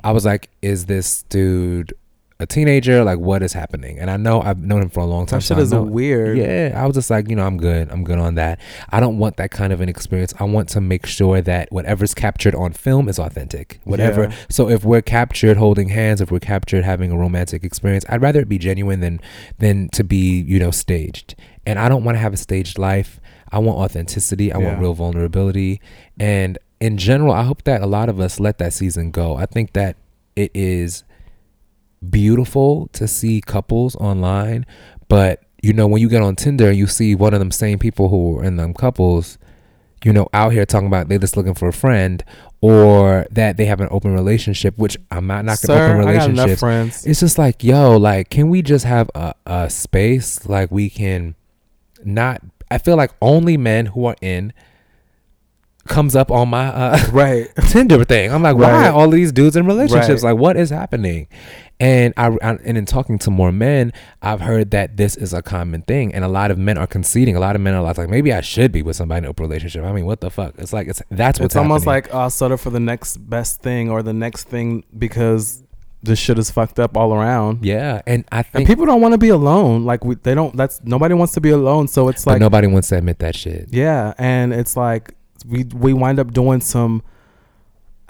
I was like, is this dude a teenager? Like, what is happening? And I know I've known him for a long time. that shit I is know- weird. yeah, I was just like, you know, I'm good. I'm good on that. I don't want that kind of an experience. I want to make sure that whatever's captured on film is authentic. Whatever. Yeah. So if we're captured holding hands, if we're captured having a romantic experience, I'd rather it be genuine than than to be, you know, staged. And I don't want to have a staged life. I want authenticity. I want real vulnerability. And in general, I hope that a lot of us let that season go. I think that it is beautiful to see couples online, but you know, when you get on Tinder and you see one of them same people who are in them couples, you know, out here talking about they're just looking for a friend or that they have an open relationship, which I'm not knocking Sir, open I got enough relationships. It's just like, yo, like, can we just have a, a space like we can not I feel like only men who are in comes up on my uh [laughs] Right. Tinder thing. I'm like, why Right. are all these dudes in relationships? Right. Like, what is happening? And I, I and in talking to more men, I've heard that this is a common thing, and a lot of men are conceding. A lot of men are like, maybe I should be with somebody in an open relationship. I mean, what the fuck? It's like it's that's what's it's almost happening. like I'll settle for the next best thing or the next thing because this shit is fucked up all around. yeah, and I And people don't want to be alone. Like we, they don't. That's nobody wants to be alone. So it's but like, nobody wants to admit that shit. yeah, and it's like we we wind up doing some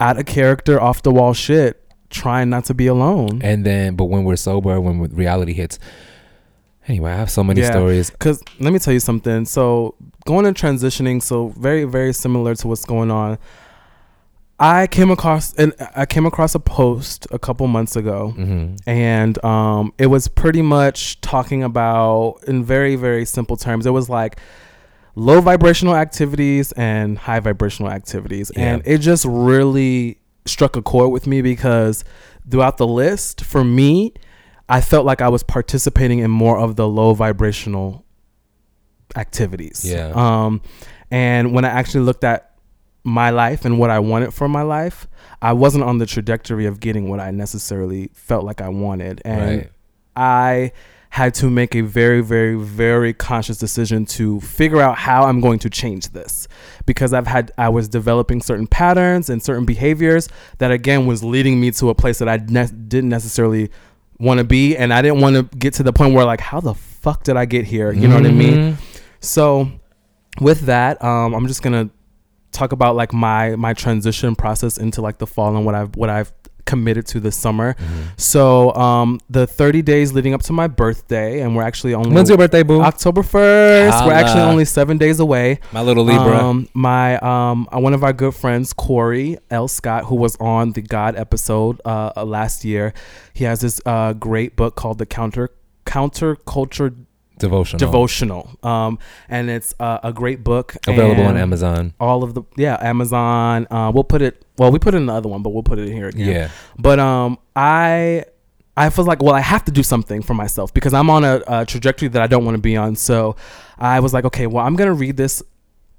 out of character, off the wall shit, trying not to be alone. And then, but when we're sober, when reality hits, anyway, I have so many Yeah. stories. Because let me tell you something. So going and transitioning, so very very similar to what's going on. I came across and I came across a post a couple months ago, hmm and um, it was pretty much talking about in very very simple terms. It was like low vibrational activities and high vibrational activities, Yeah. and it just really struck a chord with me because throughout the list, for me, I felt like I was participating in more of the low vibrational activities. Yeah. Um, and when I actually looked at my life and what I wanted for my life, I wasn't on the trajectory of getting what I necessarily felt like I wanted. And Right. I had to make a very, very, very conscious decision to figure out how I'm going to change this because I've had, I was developing certain patterns and certain behaviors that again was leading me to a place that I ne- didn't necessarily want to be. And I didn't want to get to the point where, like, how the fuck did I get here? You know what I mean? Mhm. So with that, um, I'm just gonna talk about like my my transition process into like the fall and what I've what I've committed to this summer. Mhm. So um, the 30 days leading up to my birthday, and we're actually only When's your birthday, boo? October 1st. We're actually only seven days away. My little Libra. Um, my um, uh, one of our good friends, Corey L. Scott, who was on the God episode uh, uh, last year, he has this uh, great book called the Counter Counterculture Devotional. Devotional, um, and it's uh, a great book Available on Amazon. All of the yeah, Amazon. Uh, we'll put it. Well, we put it in the other one, but we'll put it in here again. Yeah. But um, I I feel like well, I have to do something for myself because I'm on a, a trajectory that I don't want to be on. So I was like, okay, well, I'm gonna read this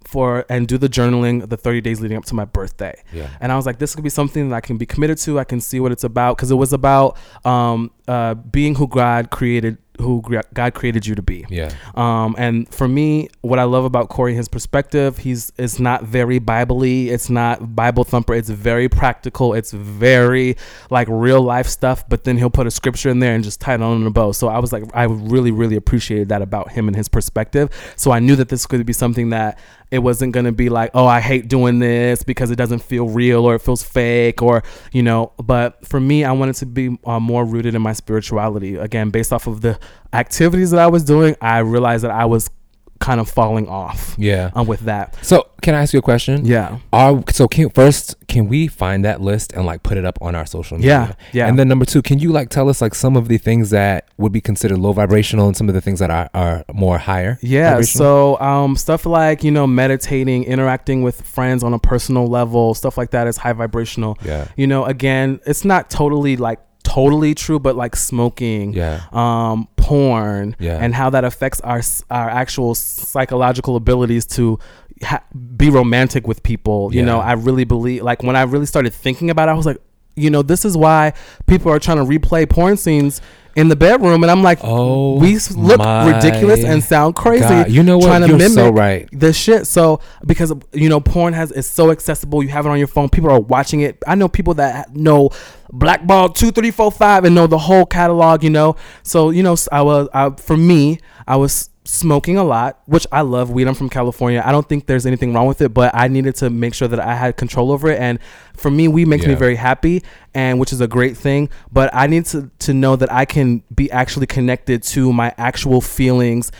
for and do the journaling the 30 days leading up to my birthday. Yeah. And I was like, this could be something that I can be committed to. I can see what it's about because it was about um, uh, being who God created who God created you to be. Yeah. Um, and for me, what I love about Corey, his perspective, he's it's not very biblically, it's not Bible thumper, it's very practical, it's very like real life stuff. But then he'll put a scripture in there and just tie it on in a bow. So I was like, I really, really appreciated that about him and his perspective. So I knew that this could be something that it wasn't going to be like, oh, I hate doing this because it doesn't feel real or it feels fake or, you know, but for me, I wanted to be uh, more rooted in my spirituality. Again, based off of the activities that I was doing, I realized that I was kind of falling off Yeah. uh, with that. So can I ask you a question? Yeah. Are so can first can we find that list and like put it up on our social media? Yeah, yeah. And then number two, can you like tell us like some of the things that would be considered low vibrational and some of the things that are, are more higher? Yeah, so um, stuff like you know meditating, interacting with friends on a personal level, stuff like that is high vibrational. Yeah. You know, again, it's not totally like totally true, but like smoking, Yeah. um, porn, Yeah. and how that affects our our actual psychological abilities to ha- be romantic with people. You know, I really believe like when I really started thinking about it, I was like, you know, this is why people are trying to replay porn scenes in the bedroom, and I'm like, Oh, we look ridiculous and sound crazy. God. You know what? Trying to You're mimic so right. the shit. So because you know, porn has is so accessible. You have it on your phone. People are watching it. I know people that know Blackball two, three, four, five, and know the whole catalog. You know, so you know, I was I, for me, I was smoking a lot, which I love weed. I'm from California. I don't think there's anything wrong with it, but I needed to make sure that I had control over it. And for me, weed makes me very happy, and which is a great thing. But I need to to know that I can be actually connected to my actual feelings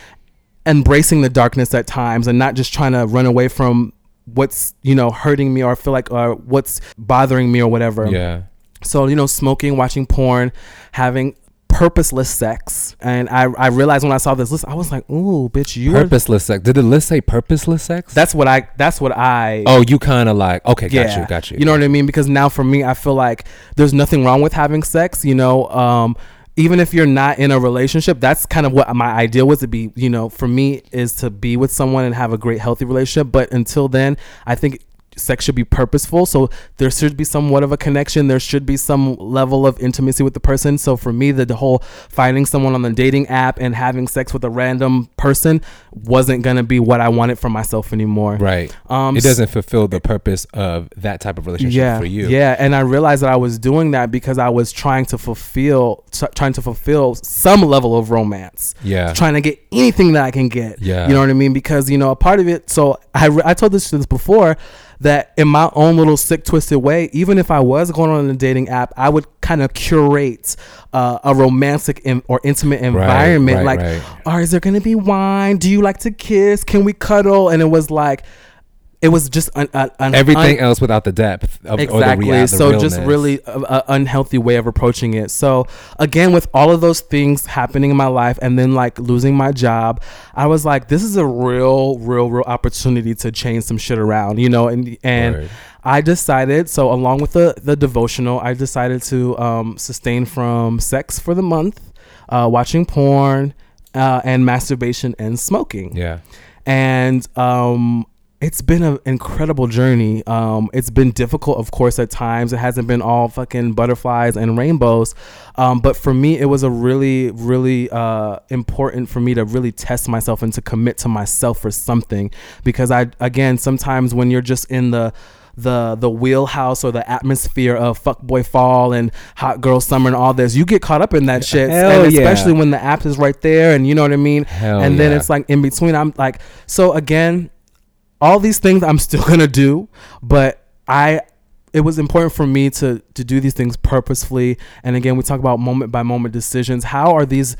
embracing the darkness at times and not just trying to run away from what's you know hurting me or feel like or what's bothering me or whatever Yeah. so you know smoking watching porn having purposeless sex and i i realized when i saw this list i was like ooh bitch you Purposeless sex. Did the list say purposeless sex? that's what i that's what i oh, you kind of like okay, got you, got you. You know what I mean? Because now for me, I feel like there's nothing wrong with having sex. You know, um, even if you're not in a relationship, that's kind of what my ideal was to be. You know, for me is to be with someone and have a great, healthy relationship. But until then, I think sex should be purposeful so there should be somewhat of a connection there should be some level of intimacy with the person so for me the, the whole finding someone on the dating app and having sex with a random person wasn't going to be what i wanted for myself anymore Right. um it doesn't fulfill the purpose of that type of relationship yeah, for you. Yeah, and I realized that I was doing that because I was trying to fulfill, t- trying to fulfill some level of romance. Yeah. Trying to get anything that I can get. Yeah. You know what I mean? Because you know a part of it. So I re- I told this this before that in my own little sick twisted way, even if I was going on a dating app, I would kind of curate uh, a romantic in- or intimate environment. right, like, right. or is there gonna be wine? Do you like to kiss? Can we cuddle? And it was like. It was just an, an, an Everything else without the depth of or the exactly rea- the so just really a, a unhealthy way of approaching it so again with all of those things happening in my life and then like losing my job i was like this is a real real real opportunity to change some shit around you know and and Word. i decided so along with the the devotional i decided to um sustain from sex for the month uh watching porn uh, and masturbation and smoking Yeah. and um it's been an incredible journey. Um, it's been difficult, of course, at times. It hasn't been all fucking butterflies and rainbows. Um, but for me, it was a really, really uh, important for me to really test myself and to commit to myself for something. Because I, again, sometimes when you're just in the the the wheelhouse or the atmosphere of fuck boy fall and hot girl summer and all this, you get caught up in that shit. Hell and yeah. especially when the app is right there and you know what I mean. Hell and then yeah. it's like in between. I'm like, so again, all these things I'm still [laughs] gonna do, but I it was important for me to to do these things purposefully. And again, we talk about moment by moment decisions. How are these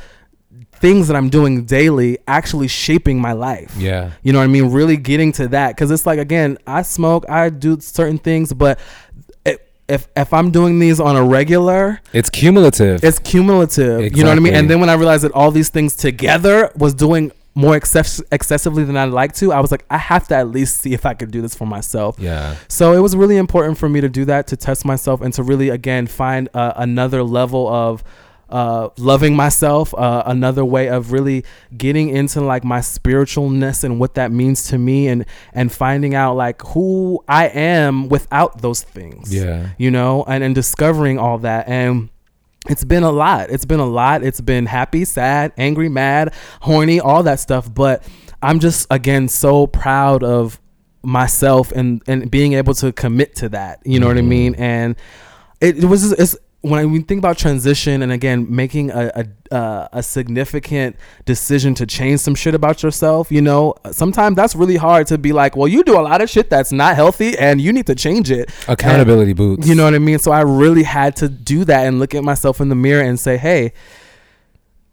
things that I'm doing daily actually shaping my life? Yeah. You know what I mean? Really getting to that because it's like again, I smoke, I do certain things, but if if I'm doing these on a regular, It's cumulative. it's cumulative. You know what I mean? And then when I realized that all these things together was doing more excess- excessively than I'd like to, I was like, I have to at least see if I could do this for myself. yeah. So it was really important for me to do that, to test myself, and to really, again, find uh, another level of uh, loving myself, uh, another way of really getting into like my spiritualness and what that means to me, and and finding out like who I am without those things Yeah. you know, and, and discovering all that. And it's been a lot. It's been a lot. It's been happy, sad, angry, mad, horny, all that stuff. But I'm just again so proud of myself and and being able to commit to that. You know mm-hmm. what I mm-hmm. mean? And it, it was it's when we think about transition and again making a, a uh, a significant decision to change some shit about yourself, you know, sometimes that's really hard to be like, well, you do a lot of shit that's not healthy and you need to change it. Accountability and, boots. You know what I mean? So I really had to do that and look at myself in the mirror and say, hey,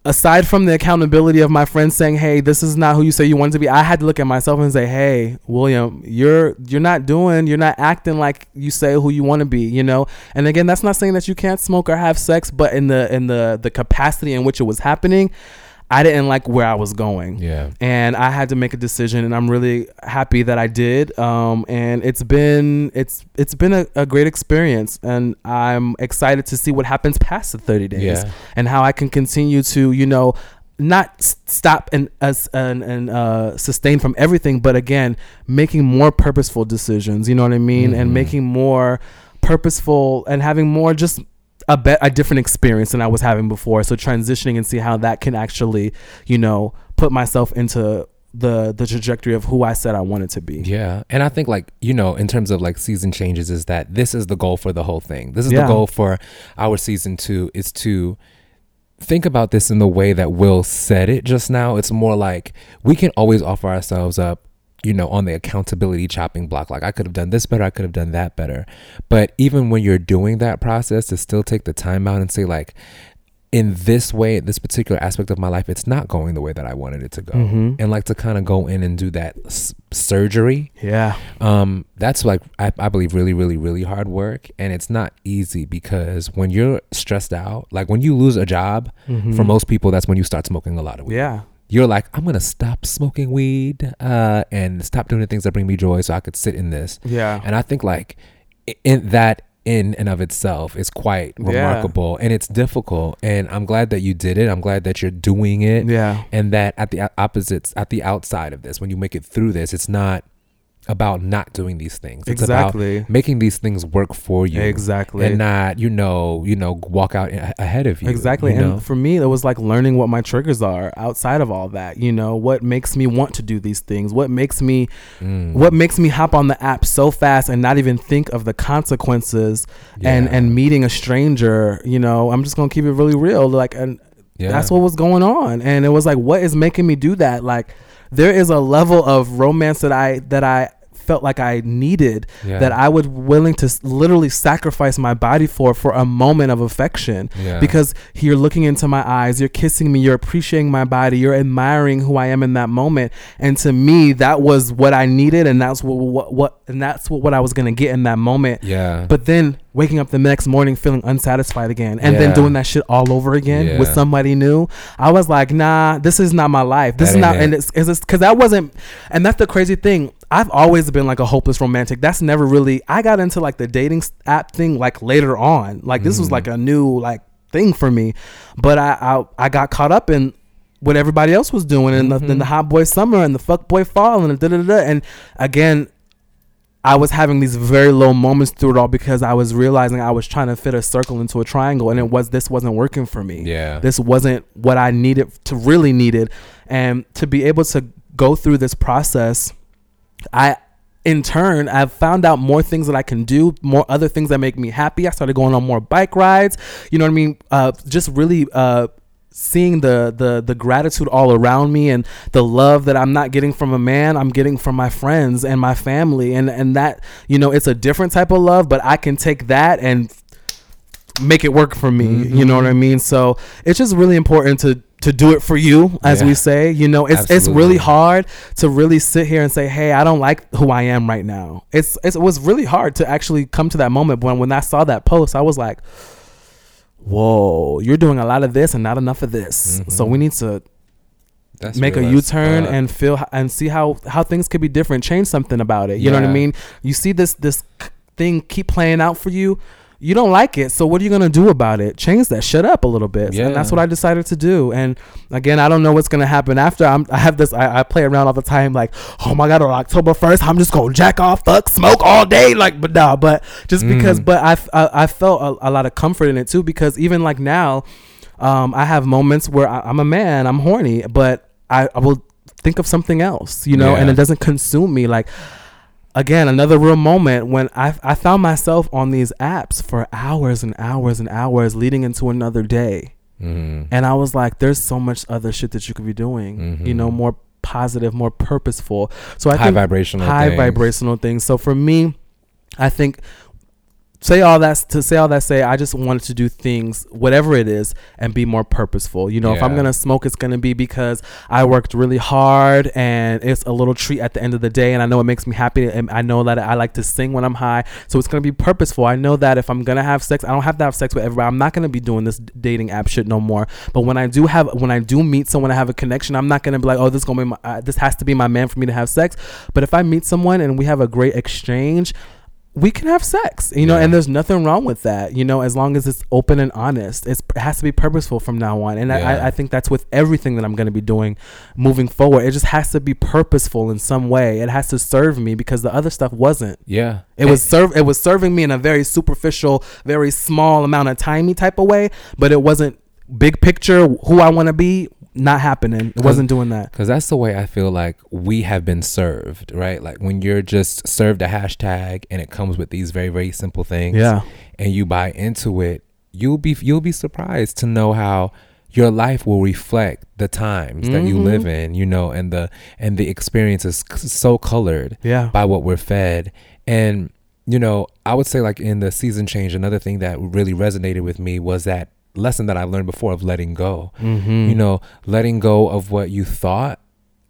aside from the accountability of my friends saying, "Hey, this is not who you say you want to be," I had to look at myself and say, "Hey, William, you're you're not doing, you're not acting like you say who you want to be." You know. And again, that's not saying that you can't smoke or have sex, but in the in the the capacity in which it was happening, I didn't like where I was going. Yeah. And I had to make a decision and I'm really happy that I did. Um, and it's been it's it's been a, a great experience and I'm excited to see what happens past the 30 days yeah. and how I can continue to, you know, not stop and as and, and uh, sustain from everything, but again, making more purposeful decisions. You know what I mean, mm-hmm. and making more purposeful and having more just a bet a different experience than I was having before. So transitioning and see how that can actually, you know, put myself into the the trajectory of who I said I wanted to be. Yeah. And I think like, you know, in terms of like season changes is that this is the goal for the whole thing. This is yeah. the goal for our season 2 is to think about this in the way that Will said it just now. It's more like we can always offer ourselves up you know, on the accountability chopping block. Like, I could have done this better, I could have done that better. But even when you're doing that process, to still take the time out and say, like, in this way, this particular aspect of my life, it's not going the way that I wanted it to go. Mm-hmm. And like to kind of go in and do that s- surgery. Yeah. Um, that's like, I, I believe, really, really, really hard work. And it's not easy because when you're stressed out, like when you lose a job, mm-hmm. for most people, that's when you start smoking a lot of weed. Yeah you're like, I'm gonna stop smoking weed uh, and stop doing the things that bring me joy, so I could sit in this. Yeah. And I think like in that in and of itself is quite remarkable yeah. and it's difficult and i'm glad that you did it i'm glad that you're doing it yeah and that at the opposites at the outside of this when you make it through this it's not about not doing these things. It's exactly. about making these things work for you. Exactly. And not, you know, you know, walk out ahead of you. Exactly. You and know? for me, it was like learning what my triggers are outside of all that. You know, what makes me want to do these things? What makes me mm. what makes me hop on the app so fast and not even think of the consequences yeah. and and meeting a stranger, you know, I'm just going to keep it really real like and yeah. that's what was going on. And it was like what is making me do that? Like there is a level of romance that I that I felt like I needed yeah. that I was willing to literally sacrifice my body for for a moment of affection yeah. because you're looking into my eyes you're kissing me you're appreciating my body you're admiring who I am in that moment and to me that was what I needed and that's what what, what and that's what, what I was gonna get in that moment yeah but then waking up the next morning feeling unsatisfied again and yeah. then doing that shit all over again yeah. with somebody new i was like nah this is not my life this that is not it. and it's because that wasn't and that's the crazy thing i've always been like a hopeless romantic that's never really i got into like the dating app thing like later on like this mm. was mm-hmm. like a new like thing for me but I, I i got caught up in what everybody else was doing and mm-hmm. the, the hot boy summer and the fuck boy fall and da da da. And again, I was having these very low moments through it all because I was realizing I was trying to fit a circle into a triangle and it was this wasn't working for me. Yeah. This wasn't what I needed to really needed. And to be able to go through this process, I in turn I've found out more things that I can do, more other things that make me happy. I started going on more bike rides. You know what I mean? Uh, just really uh, seeing the the the gratitude all around me and the love that I'm not getting from a man I'm getting from my friends and my family and and that you know it's a different type of love but I can take that and make it work for me mm-hmm. you know what I mean so it's just really important to to do it for you as yeah. we say you know it's Absolutely. it's really hard to really sit here and say hey I don't like who I am right now it's, it's it was really hard to actually come to that moment when when I saw that post I was like whoa, you're doing a lot of this and not enough of this. Mm-hmm. So we need to That's make a U turn and feel and see how how things could be different. Change something about it. You yeah. know what I mean? You see this this thing keep playing out for you. You don't like it. So what are you gonna do about it? Change that. Shut up a little bit. Yeah. And that's what I decided to do. And again, I don't know what's gonna happen after. I'm, I have this. I, I play around all the time. Like, oh my god, on October first, I'm just gonna jack off, fuck, smoke all day. Like, but nah. But just because. Mm. But I felt a, a lot of comfort in it too because even like now, um, I have moments where I, I'm a man, I'm horny, but I, I will think of something else, you know, and it doesn't consume me. Like again, another real moment when I I found myself on these apps for hours and hours and hours leading into another day. Mhm. And I was like, there's so much other shit that you could be doing, you know, Mhm. more positive, more purposeful. So I high think vibrational high things. vibrational things. So for me, I think say all that to say all that say I just wanted to do things whatever it is and be more purposeful. You know, if I'm to smoke it's to be because I worked really hard and it's a little treat at the end of the day and I know it makes me happy and I know that I like to sing when I'm high. So it's to be purposeful. I know that if I'm to have sex, I don't have to have sex with everybody. I'm not to be doing this dating app shit no more. But when I do have when I do meet someone I have a connection, I'm not to be like, "Oh, this to be my uh, this has to be my man for me to have sex." But if I meet someone and we have a great exchange, we can have sex, you know, Yeah. and there's nothing wrong with that, you know, as long as it's open and honest. It's, it has to be purposeful from now on. And Yeah. I, I think that's with everything that I'm going to be doing moving forward. It just has to be purposeful in some way. It has to serve me because the other stuff wasn't. Yeah. It was serve. It was serving me in a very superficial, very small amount of timey type of way, but it wasn't big picture. Who I want to be, not happening. It wasn't doing that. Because that's the way I feel like we have been served, right? Like when you're just served a hashtag and it comes with these very, very simple things. Yeah. And you buy into it, you'll be you'll be surprised to know how your life will reflect the times that you live mm-hmm. in, you know, and the and the experience is c- so colored Yeah. by what we're fed. And you know, I would say like in the season change, another thing that really resonated with me was that lesson that I learned before of letting go Mm-hmm. you know, letting go of what you thought,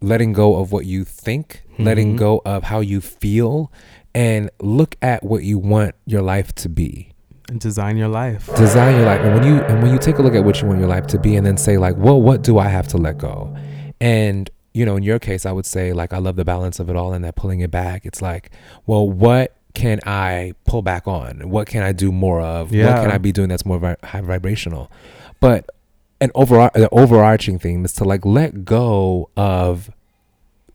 letting go of what you think, letting Mhm. go of how you feel, and look at what you want your life to be. and design your life. Design your life, and when you and when you take a look at what you want your life to be, and then say like, well, what do I have to let go? And you know, in your case, I would say like, I love the balance of it all, and that pulling it back. It's like, well, what can I pull back on? What can I do more of? What can I be doing that's more vi- high vibrational? But an over the overarching theme is to like let go of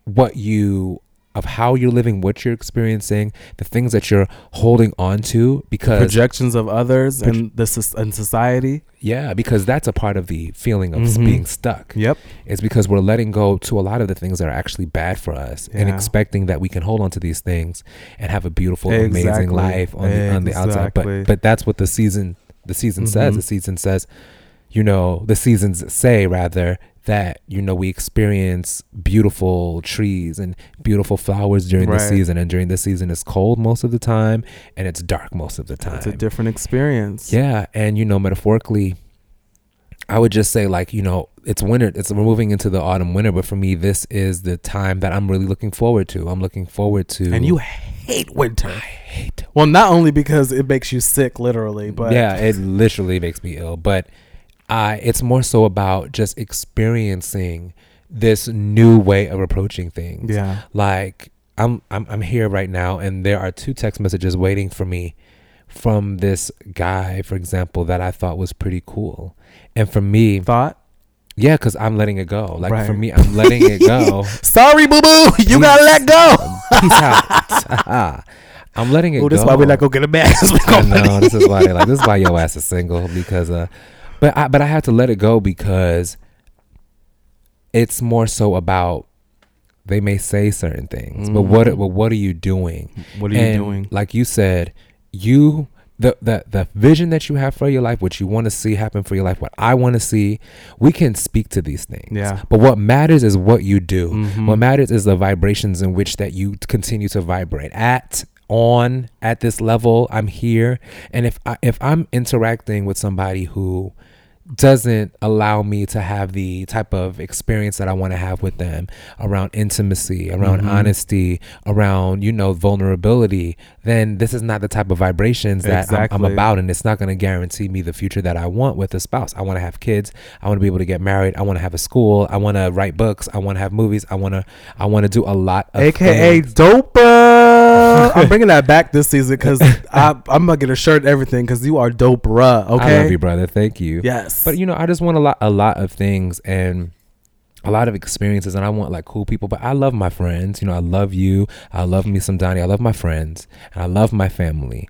what you of how you're living, what you're experiencing, the things that you're holding on to because projections of others Proj- and this is and society. yeah, because that's a part of the feeling of s Mhm. being stuck. Yep. It's because we're letting go to a lot of the things that are actually bad for us and expecting that we can hold on to these things and have a beautiful, amazing life on the on the outside. But but that's what the season the season says. Mhm. The season says, you know, the seasons say rather that you know we experience beautiful trees and beautiful flowers during the season and during the season it's cold most of the time and it's dark most of the time. It's a different experience. Yeah, and you know, metaphorically, I would just say like you know, it's winter. It's we're moving into the autumn winter, but for me, this is the time that I'm really looking forward to. I'm looking forward to. And you hate winter. I hate. Well, not only because it makes you sick, literally, but yeah, it literally makes me ill, but I. It's more so about just experiencing this new way of approaching things. yeah, like I'm I'm I'm here right now and there are two text messages waiting for me from this guy for example that I thought was pretty cool. And for me, thought. yeah, cuz I'm letting it go. Like for me, I'm letting it go. [laughs] Sorry, boo boo. You gotta let go. Peace out. [laughs] I'm letting it go. this is why we not gonna get a we I know this is why they like this is why your [laughs] ass is single because uh but I but I had to let it go because it's more so about they may say certain things but what Mhm. but what are you doing What are you doing? like you said you the, the the vision that you have for your life what you want to see happen for your life what I want to see we can speak to these things Yeah. but what matters is what you do Mhm. what matters is the vibrations in which that you continue to vibrate at on at this level. I'm here, and if I, if I'm interacting with somebody who doesn't allow me to have the type of experience that I want to have with them around intimacy, around Mhm. honesty, around you know vulnerability, then this is not the type of vibrations that I'm, I'm about, and it's not going to guarantee me the future that I want with a spouse. I want to have kids. I want to be able to get married. I want to have a school. I want to write books. I want to have movies. I want to I want to do a lot of AKA things. doper. Bruh. I'm [laughs] bringing that back this season because I'm gonna get a shirt and everything because you are dope, bruh. Okay. I love you, brother. Thank you. Yes. But you know, I just want a lot, a lot of things and a lot of experiences, and I want like cool people. But I love my friends. You know, I love you. I love me some Donnie. I love my friends, and I love my family.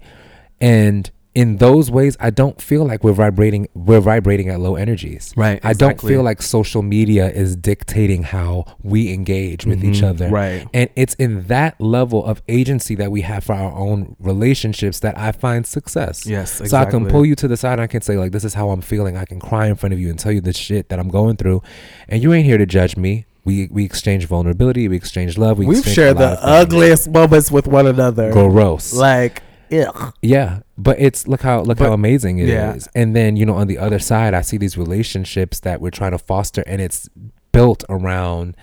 And in those ways, I don't feel like we're vibrating. We're vibrating at low energies. Right, exactly. I don't feel like social media is dictating how we engage with each Mhm, other. right. And it's in that level of agency that we have for our own relationships that I find success. Yes, exactly. So I can pull you to the side and I can say, like, this is how I'm feeling. I can cry in front of you and tell you the shit that I'm going through. And you ain't here to judge me. We we exchange vulnerability, we exchange love, we We've exchange shared the ugliest moments with one another. gross. Like, ugh. Yeah, but it's look how look how amazing it is. yeah. And then you know on the other side, I see these relationships that we're trying to foster, and it's built around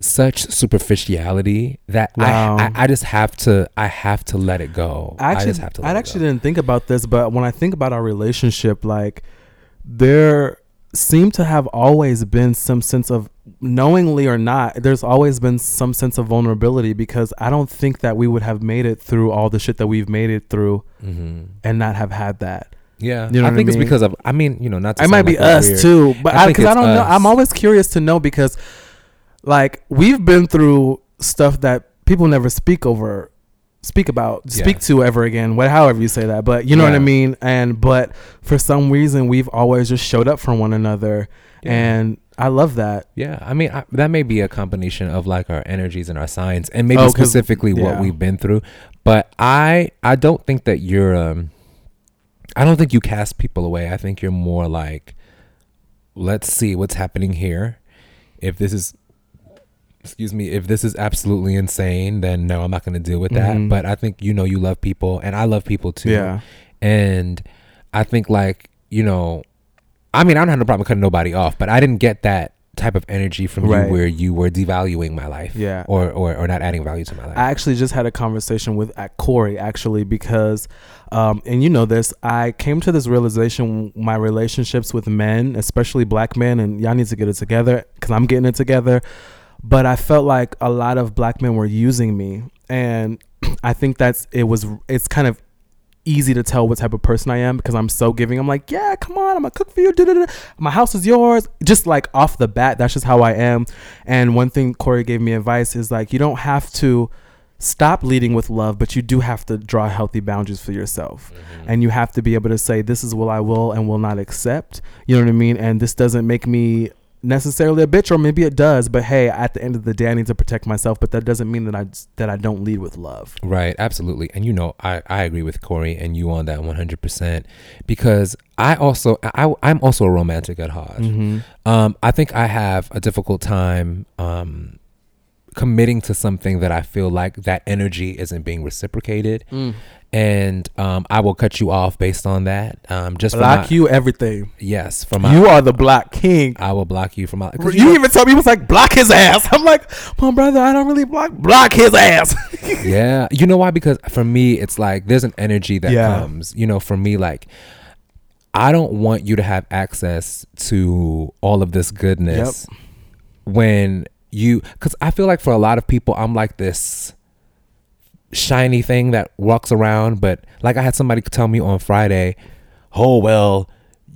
such superficiality that Wow. I, I I just have to I have to let it go. I actually, just have to. I it actually didn't think about this, but when I think about our relationship, like there seemed to have always been some sense of knowingly or not there's always been some sense of vulnerability because i don't think that we would have made it through all the shit that we've made it through Mhm. and not have had that Yeah, You know I what I think it's because of. I mean, you know, not. To it might be like us weird. too but I i because I, it's don't know i'm always curious to know because like we've been through stuff that people never speak over speak about speak Yeah. to ever again what however you say that but you know what i mean and but for some reason we've always just showed up for one another Yeah. and i love that Yeah, I mean I, that may be a combination of like our energies and our signs, and maybe Oh, specifically what we've been through. But I I don't think that you're um I don't think you cast people away. I think you're more like let's see what's happening here. If this is excuse me, if this is absolutely insane, then no, I'm not going to deal with that. Mhm. But I think you know you love people and I love people too. yeah And I think like, you know, I mean, I don't have no problem cutting nobody off, but I didn't get that type of energy from Right. you where you were devaluing my life. Yeah. Or, or or not adding value to my life. I actually just had a conversation with at Corey actually because, um, and you know this, I came to this realization my relationships with men, especially black men, and y'all need to get it together because I'm getting it together. But I felt like a lot of black men were using me, and [clears throat] I think that's it was it's kind of easy to tell what type of person I am because I'm so giving. I'm like, yeah, come on, I'm gonna cook for you. da-da-da. My house is yours. Just like off the bat, that's just how I am. And one thing Corey gave me advice is like, you don't have to stop leading with love, but you do have to draw healthy boundaries for yourself. Mm-hmm. And you have to be able to say, this is what I will and will not accept. You know what I mean? And this doesn't make me necessarily a bitch or maybe it does but hey at the end of the day i need to protect myself but that doesn't mean that i that i don't lead with love Right, absolutely. And you know, I, I agree with Corey and you on that 100% because I also, I, I'm also a romantic at heart. mm-hmm. Um, I think I have a difficult time um, committing to something that I feel like that energy isn't being reciprocated. And um, I will cut you off based on that. Um, just block my- you everything Yes, for my. you are the block king I will block you from my. You, know- even told me he was like block his ass. [laughs] I'm like, my brother, I don't really block block his ass. [laughs] yeah you know why because for me it's like there's an energy that Yeah. comes you know for me like i don't want you to have access to all of this goodness when you because i feel like for a lot of people i'm like this shiny thing that walks around but like i had somebody tell me on friday oh well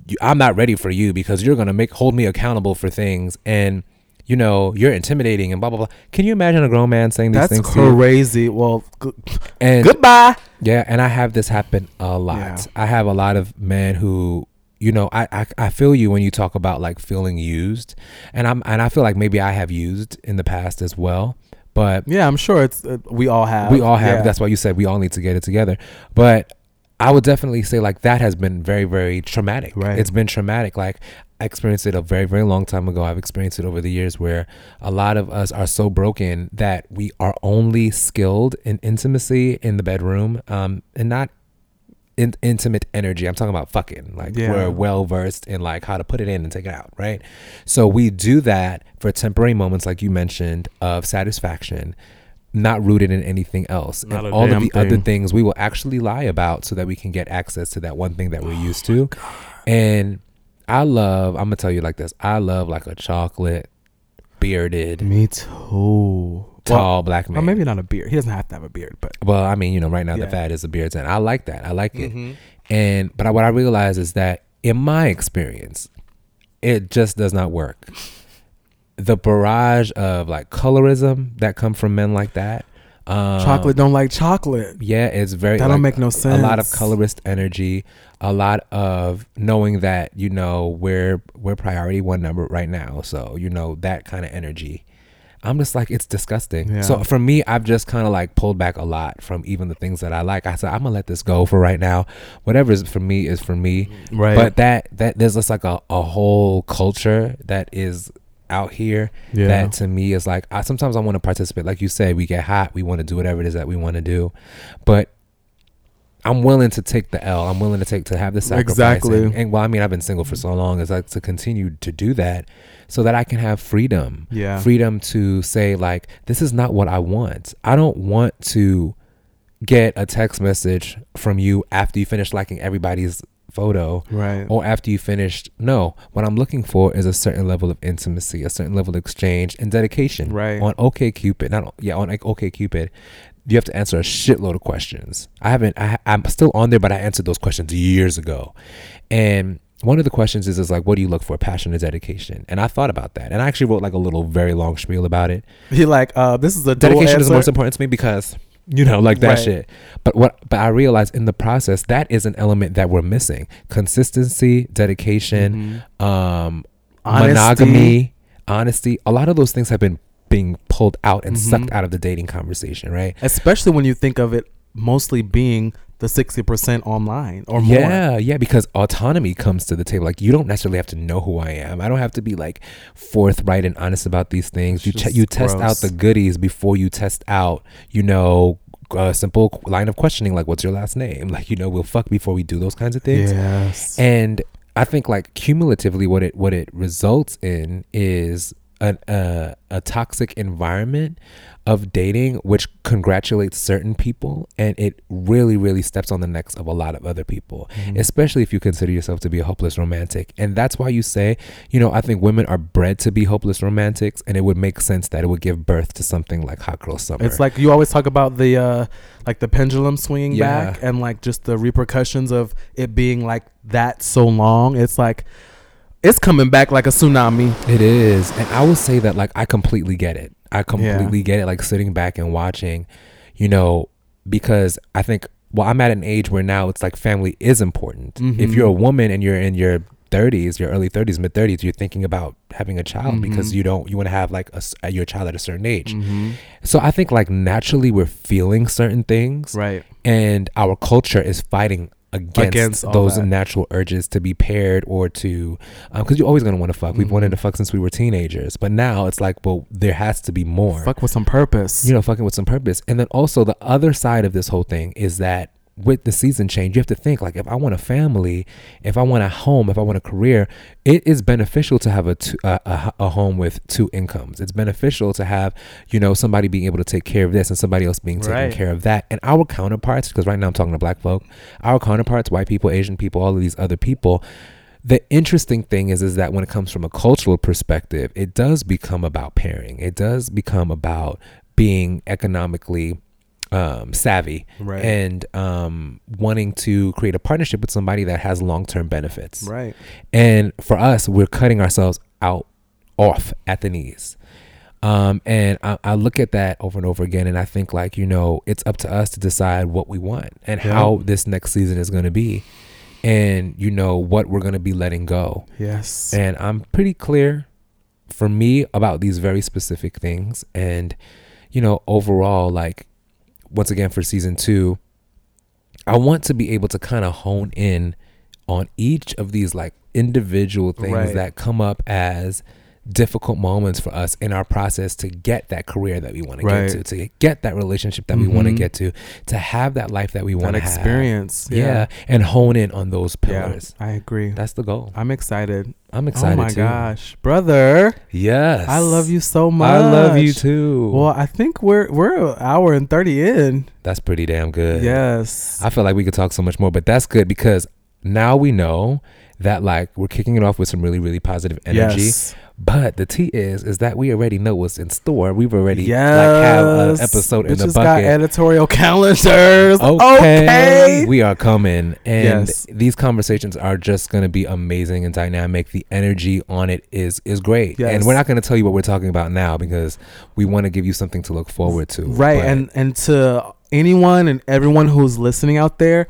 you, i'm not ready for you because you're gonna make hold me accountable for things and you know you're intimidating and blah blah blah can you imagine a grown man saying these That's things to you? crazy. Well, good, and goodbye. yeah, and I have this happen a lot. Yeah. I have a lot of men who, you know, I, I I feel you when you talk about like feeling used, and I'm and I feel like maybe I have used in the past as well, but Yeah, I'm sure it's uh, we all have. we all have. Yeah. That's why you said we all need to get it together. But I would definitely say like that has been very very traumatic. Right. It's been traumatic. Like I experienced it a very very long time ago. I've experienced it over the years where a lot of us are so broken that we are only skilled in intimacy in the bedroom, um, and not. In, intimate energy. I'm talking about fucking. Like Yeah. we're well versed in like how to put it in and take it out, right? So we do that for temporary moments, like you mentioned, of satisfaction, not rooted in anything else. Not and all of the other things we will actually lie about so that we can get access to that one thing that we're Oh used to. And I love, I'm gonna tell you like this. I love like a chocolate bearded Me too. Well, tall black man. Or maybe not a beard. He doesn't have to have a beard, but Well, I mean, you know, right now Yeah. the fad is a beard and I like that. I like it. Mhm. And but I, what I realize is that in my experience, it just does not work. The barrage of like colorism that come from men like that. Um, chocolate don't like chocolate. Yeah, it's very That like, don't make no sense. A lot of colorist energy, a lot of knowing that you know we're we're priority one number right now. So you know that kind of energy. I'm just like it's disgusting. Yeah. So for me, I've just kind of like pulled back a lot from even the things that I like. I said I'm gonna let this go for right now. Whatever is for me is for me. Right. But that that there's just like a, a whole culture that is out here Yeah. that to me is like I sometimes I want to participate. Like you say, we get hot, we want to do whatever it is that we want to do, but I'm willing to take the L. I'm willing to take to have the sacrifice. Exactly. And, and well, I mean, I've been single for so long. Is like to continue to do that, so that I can have freedom. Yeah. Freedom to say like, this is not what I want. I don't want to get a text message from you after you finish liking everybody's photo right. or after you finished. No, what I'm looking for is a certain level of intimacy, a certain level of exchange and dedication. Right. On OK Cupid, not yeah, on OK Cupid, you have to answer a shitload of questions. I haven't. I, I'm still on there, but I answered those questions years ago, and. One of the questions is, is like, what do you look for? Passion or dedication? And I thought about that. And I actually wrote like a little, very long spiel about it. [laughs] He like, uh, this is a Dedication is answer. most important to me because, you know, like that Right. shit. But what, but I realized in the process, that is an element that we're missing. Consistency, dedication, Mhm. um Honesty. monogamy honesty a lot of those things have been being pulled out and Mhm. sucked out of the dating conversation right Especially when you think of it mostly being the 60% online or more. yeah yeah because autonomy comes to the table. Like you don't necessarily have to know who i am. I don't have to be like forthright and honest about these things. You just you test out the goodies before you test out you know a simple line of questioning like what's your last name? [laughs] Like you know we'll fuck before we do those kinds of things. Yes. and I think like cumulatively, what it what it results in is an, a a toxic environment of dating, which congratulates certain people, and it really really steps on the necks of a lot of other people, Mhm. especially if you consider yourself to be a hopeless romantic. And that's why you say, you know, I think women are bred to be hopeless romantics, and it would make sense that it would give birth to something like Hot Girl Summer. It's like you always talk about the uh like the pendulum swinging Yeah. back and like just the repercussions of it being like that so long. It's like it's coming back like a tsunami. It is. And I will say that like I completely get it. I completely get it like sitting back and watching, you know, because I think well I'm at an age where now it's like family is important. If Mhm. you're a woman and you're in your 30s, your early 30s, mid 30s, you're thinking about having a child because Mhm. you don't you want to have like a, your child at a certain age. Mm-hmm. So I think like naturally we're feeling certain things Right. and our culture is fighting against, Against those that. natural urges to be paired or to um, because you're always going to want to fuck we've wanted to mm-hmm. fuck since we were teenagers but now it's like well there has to be more Fuck with some purpose. you know fucking with some purpose and then also the other side of this whole thing is that with the season change you have to think like if i want a family if i want a home if i want a career it is beneficial to have a, two, a, a, a home with two incomes. It's beneficial to have you know somebody being able to take care of this and somebody else being taking Right. care of that. And our counterparts because right now i'm talking to black folk our counterparts white people asian people all of these other people the interesting thing is is that when it comes from a cultural perspective it does become about pairing. It does become about being economically um, savvy Right. and um, wanting to create a partnership with somebody that has long-term benefits right. and for us we're cutting ourselves out off at the knees um, and I, I look at that over and over again and i think like you know it's up to us to decide what we want and Yeah. how this next season is going to be and you know what we're going to be letting go Yes. and i'm pretty clear for me about these very specific things and you know overall like once again for season two i want to be able to kind of hone in on each of these like individual things Right. that come up as difficult moments for us in our process to get that career that we want to get to to get that relationship that we want to mm-hmm. get to to have that life that we want to experience. yeah. and hone in on those Yeah. pillars I agree. that's the goal I'm excited. i'm oh excited oh my too gosh, brother! yes I love you so much. I love you too. Well, I think we're we're an hour and thirty in. that's pretty damn good. Yes. I feel like we could talk so much more, but that's good because now we know that like we're kicking it off with some really really positive energy. Yes. But the T is is that we already know what's in store. We've already Yes. like have an episode in the Bitches got editorial calendars. Okay. Okay. We are coming. And Yes. these conversations are just gonna be amazing and dynamic. The energy on it is is great. Yes. And we're not gonna tell you what we're talking about now because we want to give you something to look forward to. Right. And and to anyone and everyone who's listening out there,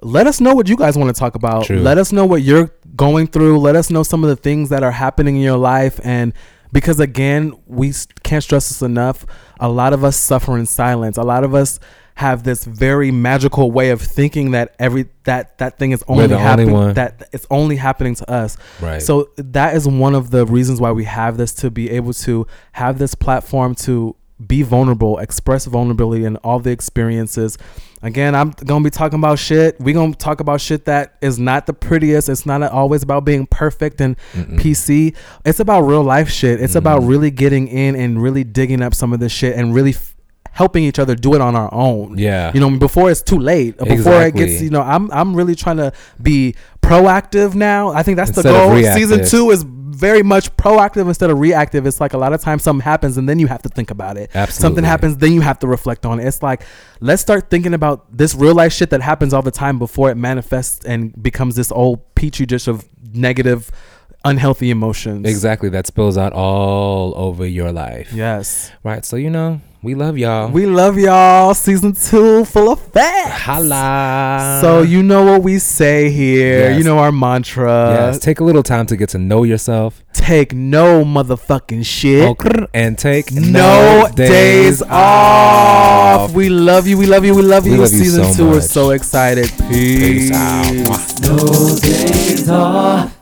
let us know what you guys want to talk about. True. Let us know what you're going through. Let us know some of the things that are happening in your life and because again, we can't stress this enough. A lot of us suffer in silence. A lot of us have this very magical way of thinking that every that that thing is only the only happening that it's only happening to us. right. So that is one of the reasons why we have this to be able to have this platform to be vulnerable, express vulnerability in all the experiences. Again, I'm gonna be talking about shit. we gonna talk about shit that is not the prettiest. It's not always about being perfect and Mm-mm. PC. It's about real life shit. It's about Mhm. really getting in and really digging up some of this shit and really f- helping each other do it on our own. yeah. You know, before it's too late. Before it gets, you know, I'm I'm really trying to be proactive now. I think that's Instead the goal. Season two is very much proactive instead of reactive. It's like a lot of times something happens and then you have to think about it. Absolutely. Something happens, then you have to reflect on it. It's like let's start thinking about this real life shit that happens all the time before it manifests and becomes this old petri dish of negative, unhealthy emotions. Exactly. That spills out all over your life. Yes. Right. So you know, we love y'all. We love y'all. Season two full of facts. Holla. So you know what we say here. Yes. You know our mantra. yes, take a little time to get to know yourself. Take no motherfucking shit. Grr, and take No days off. We love you. We love you. We love We you. love you Season so two. We're so excited. Peace Peace. out. No days off.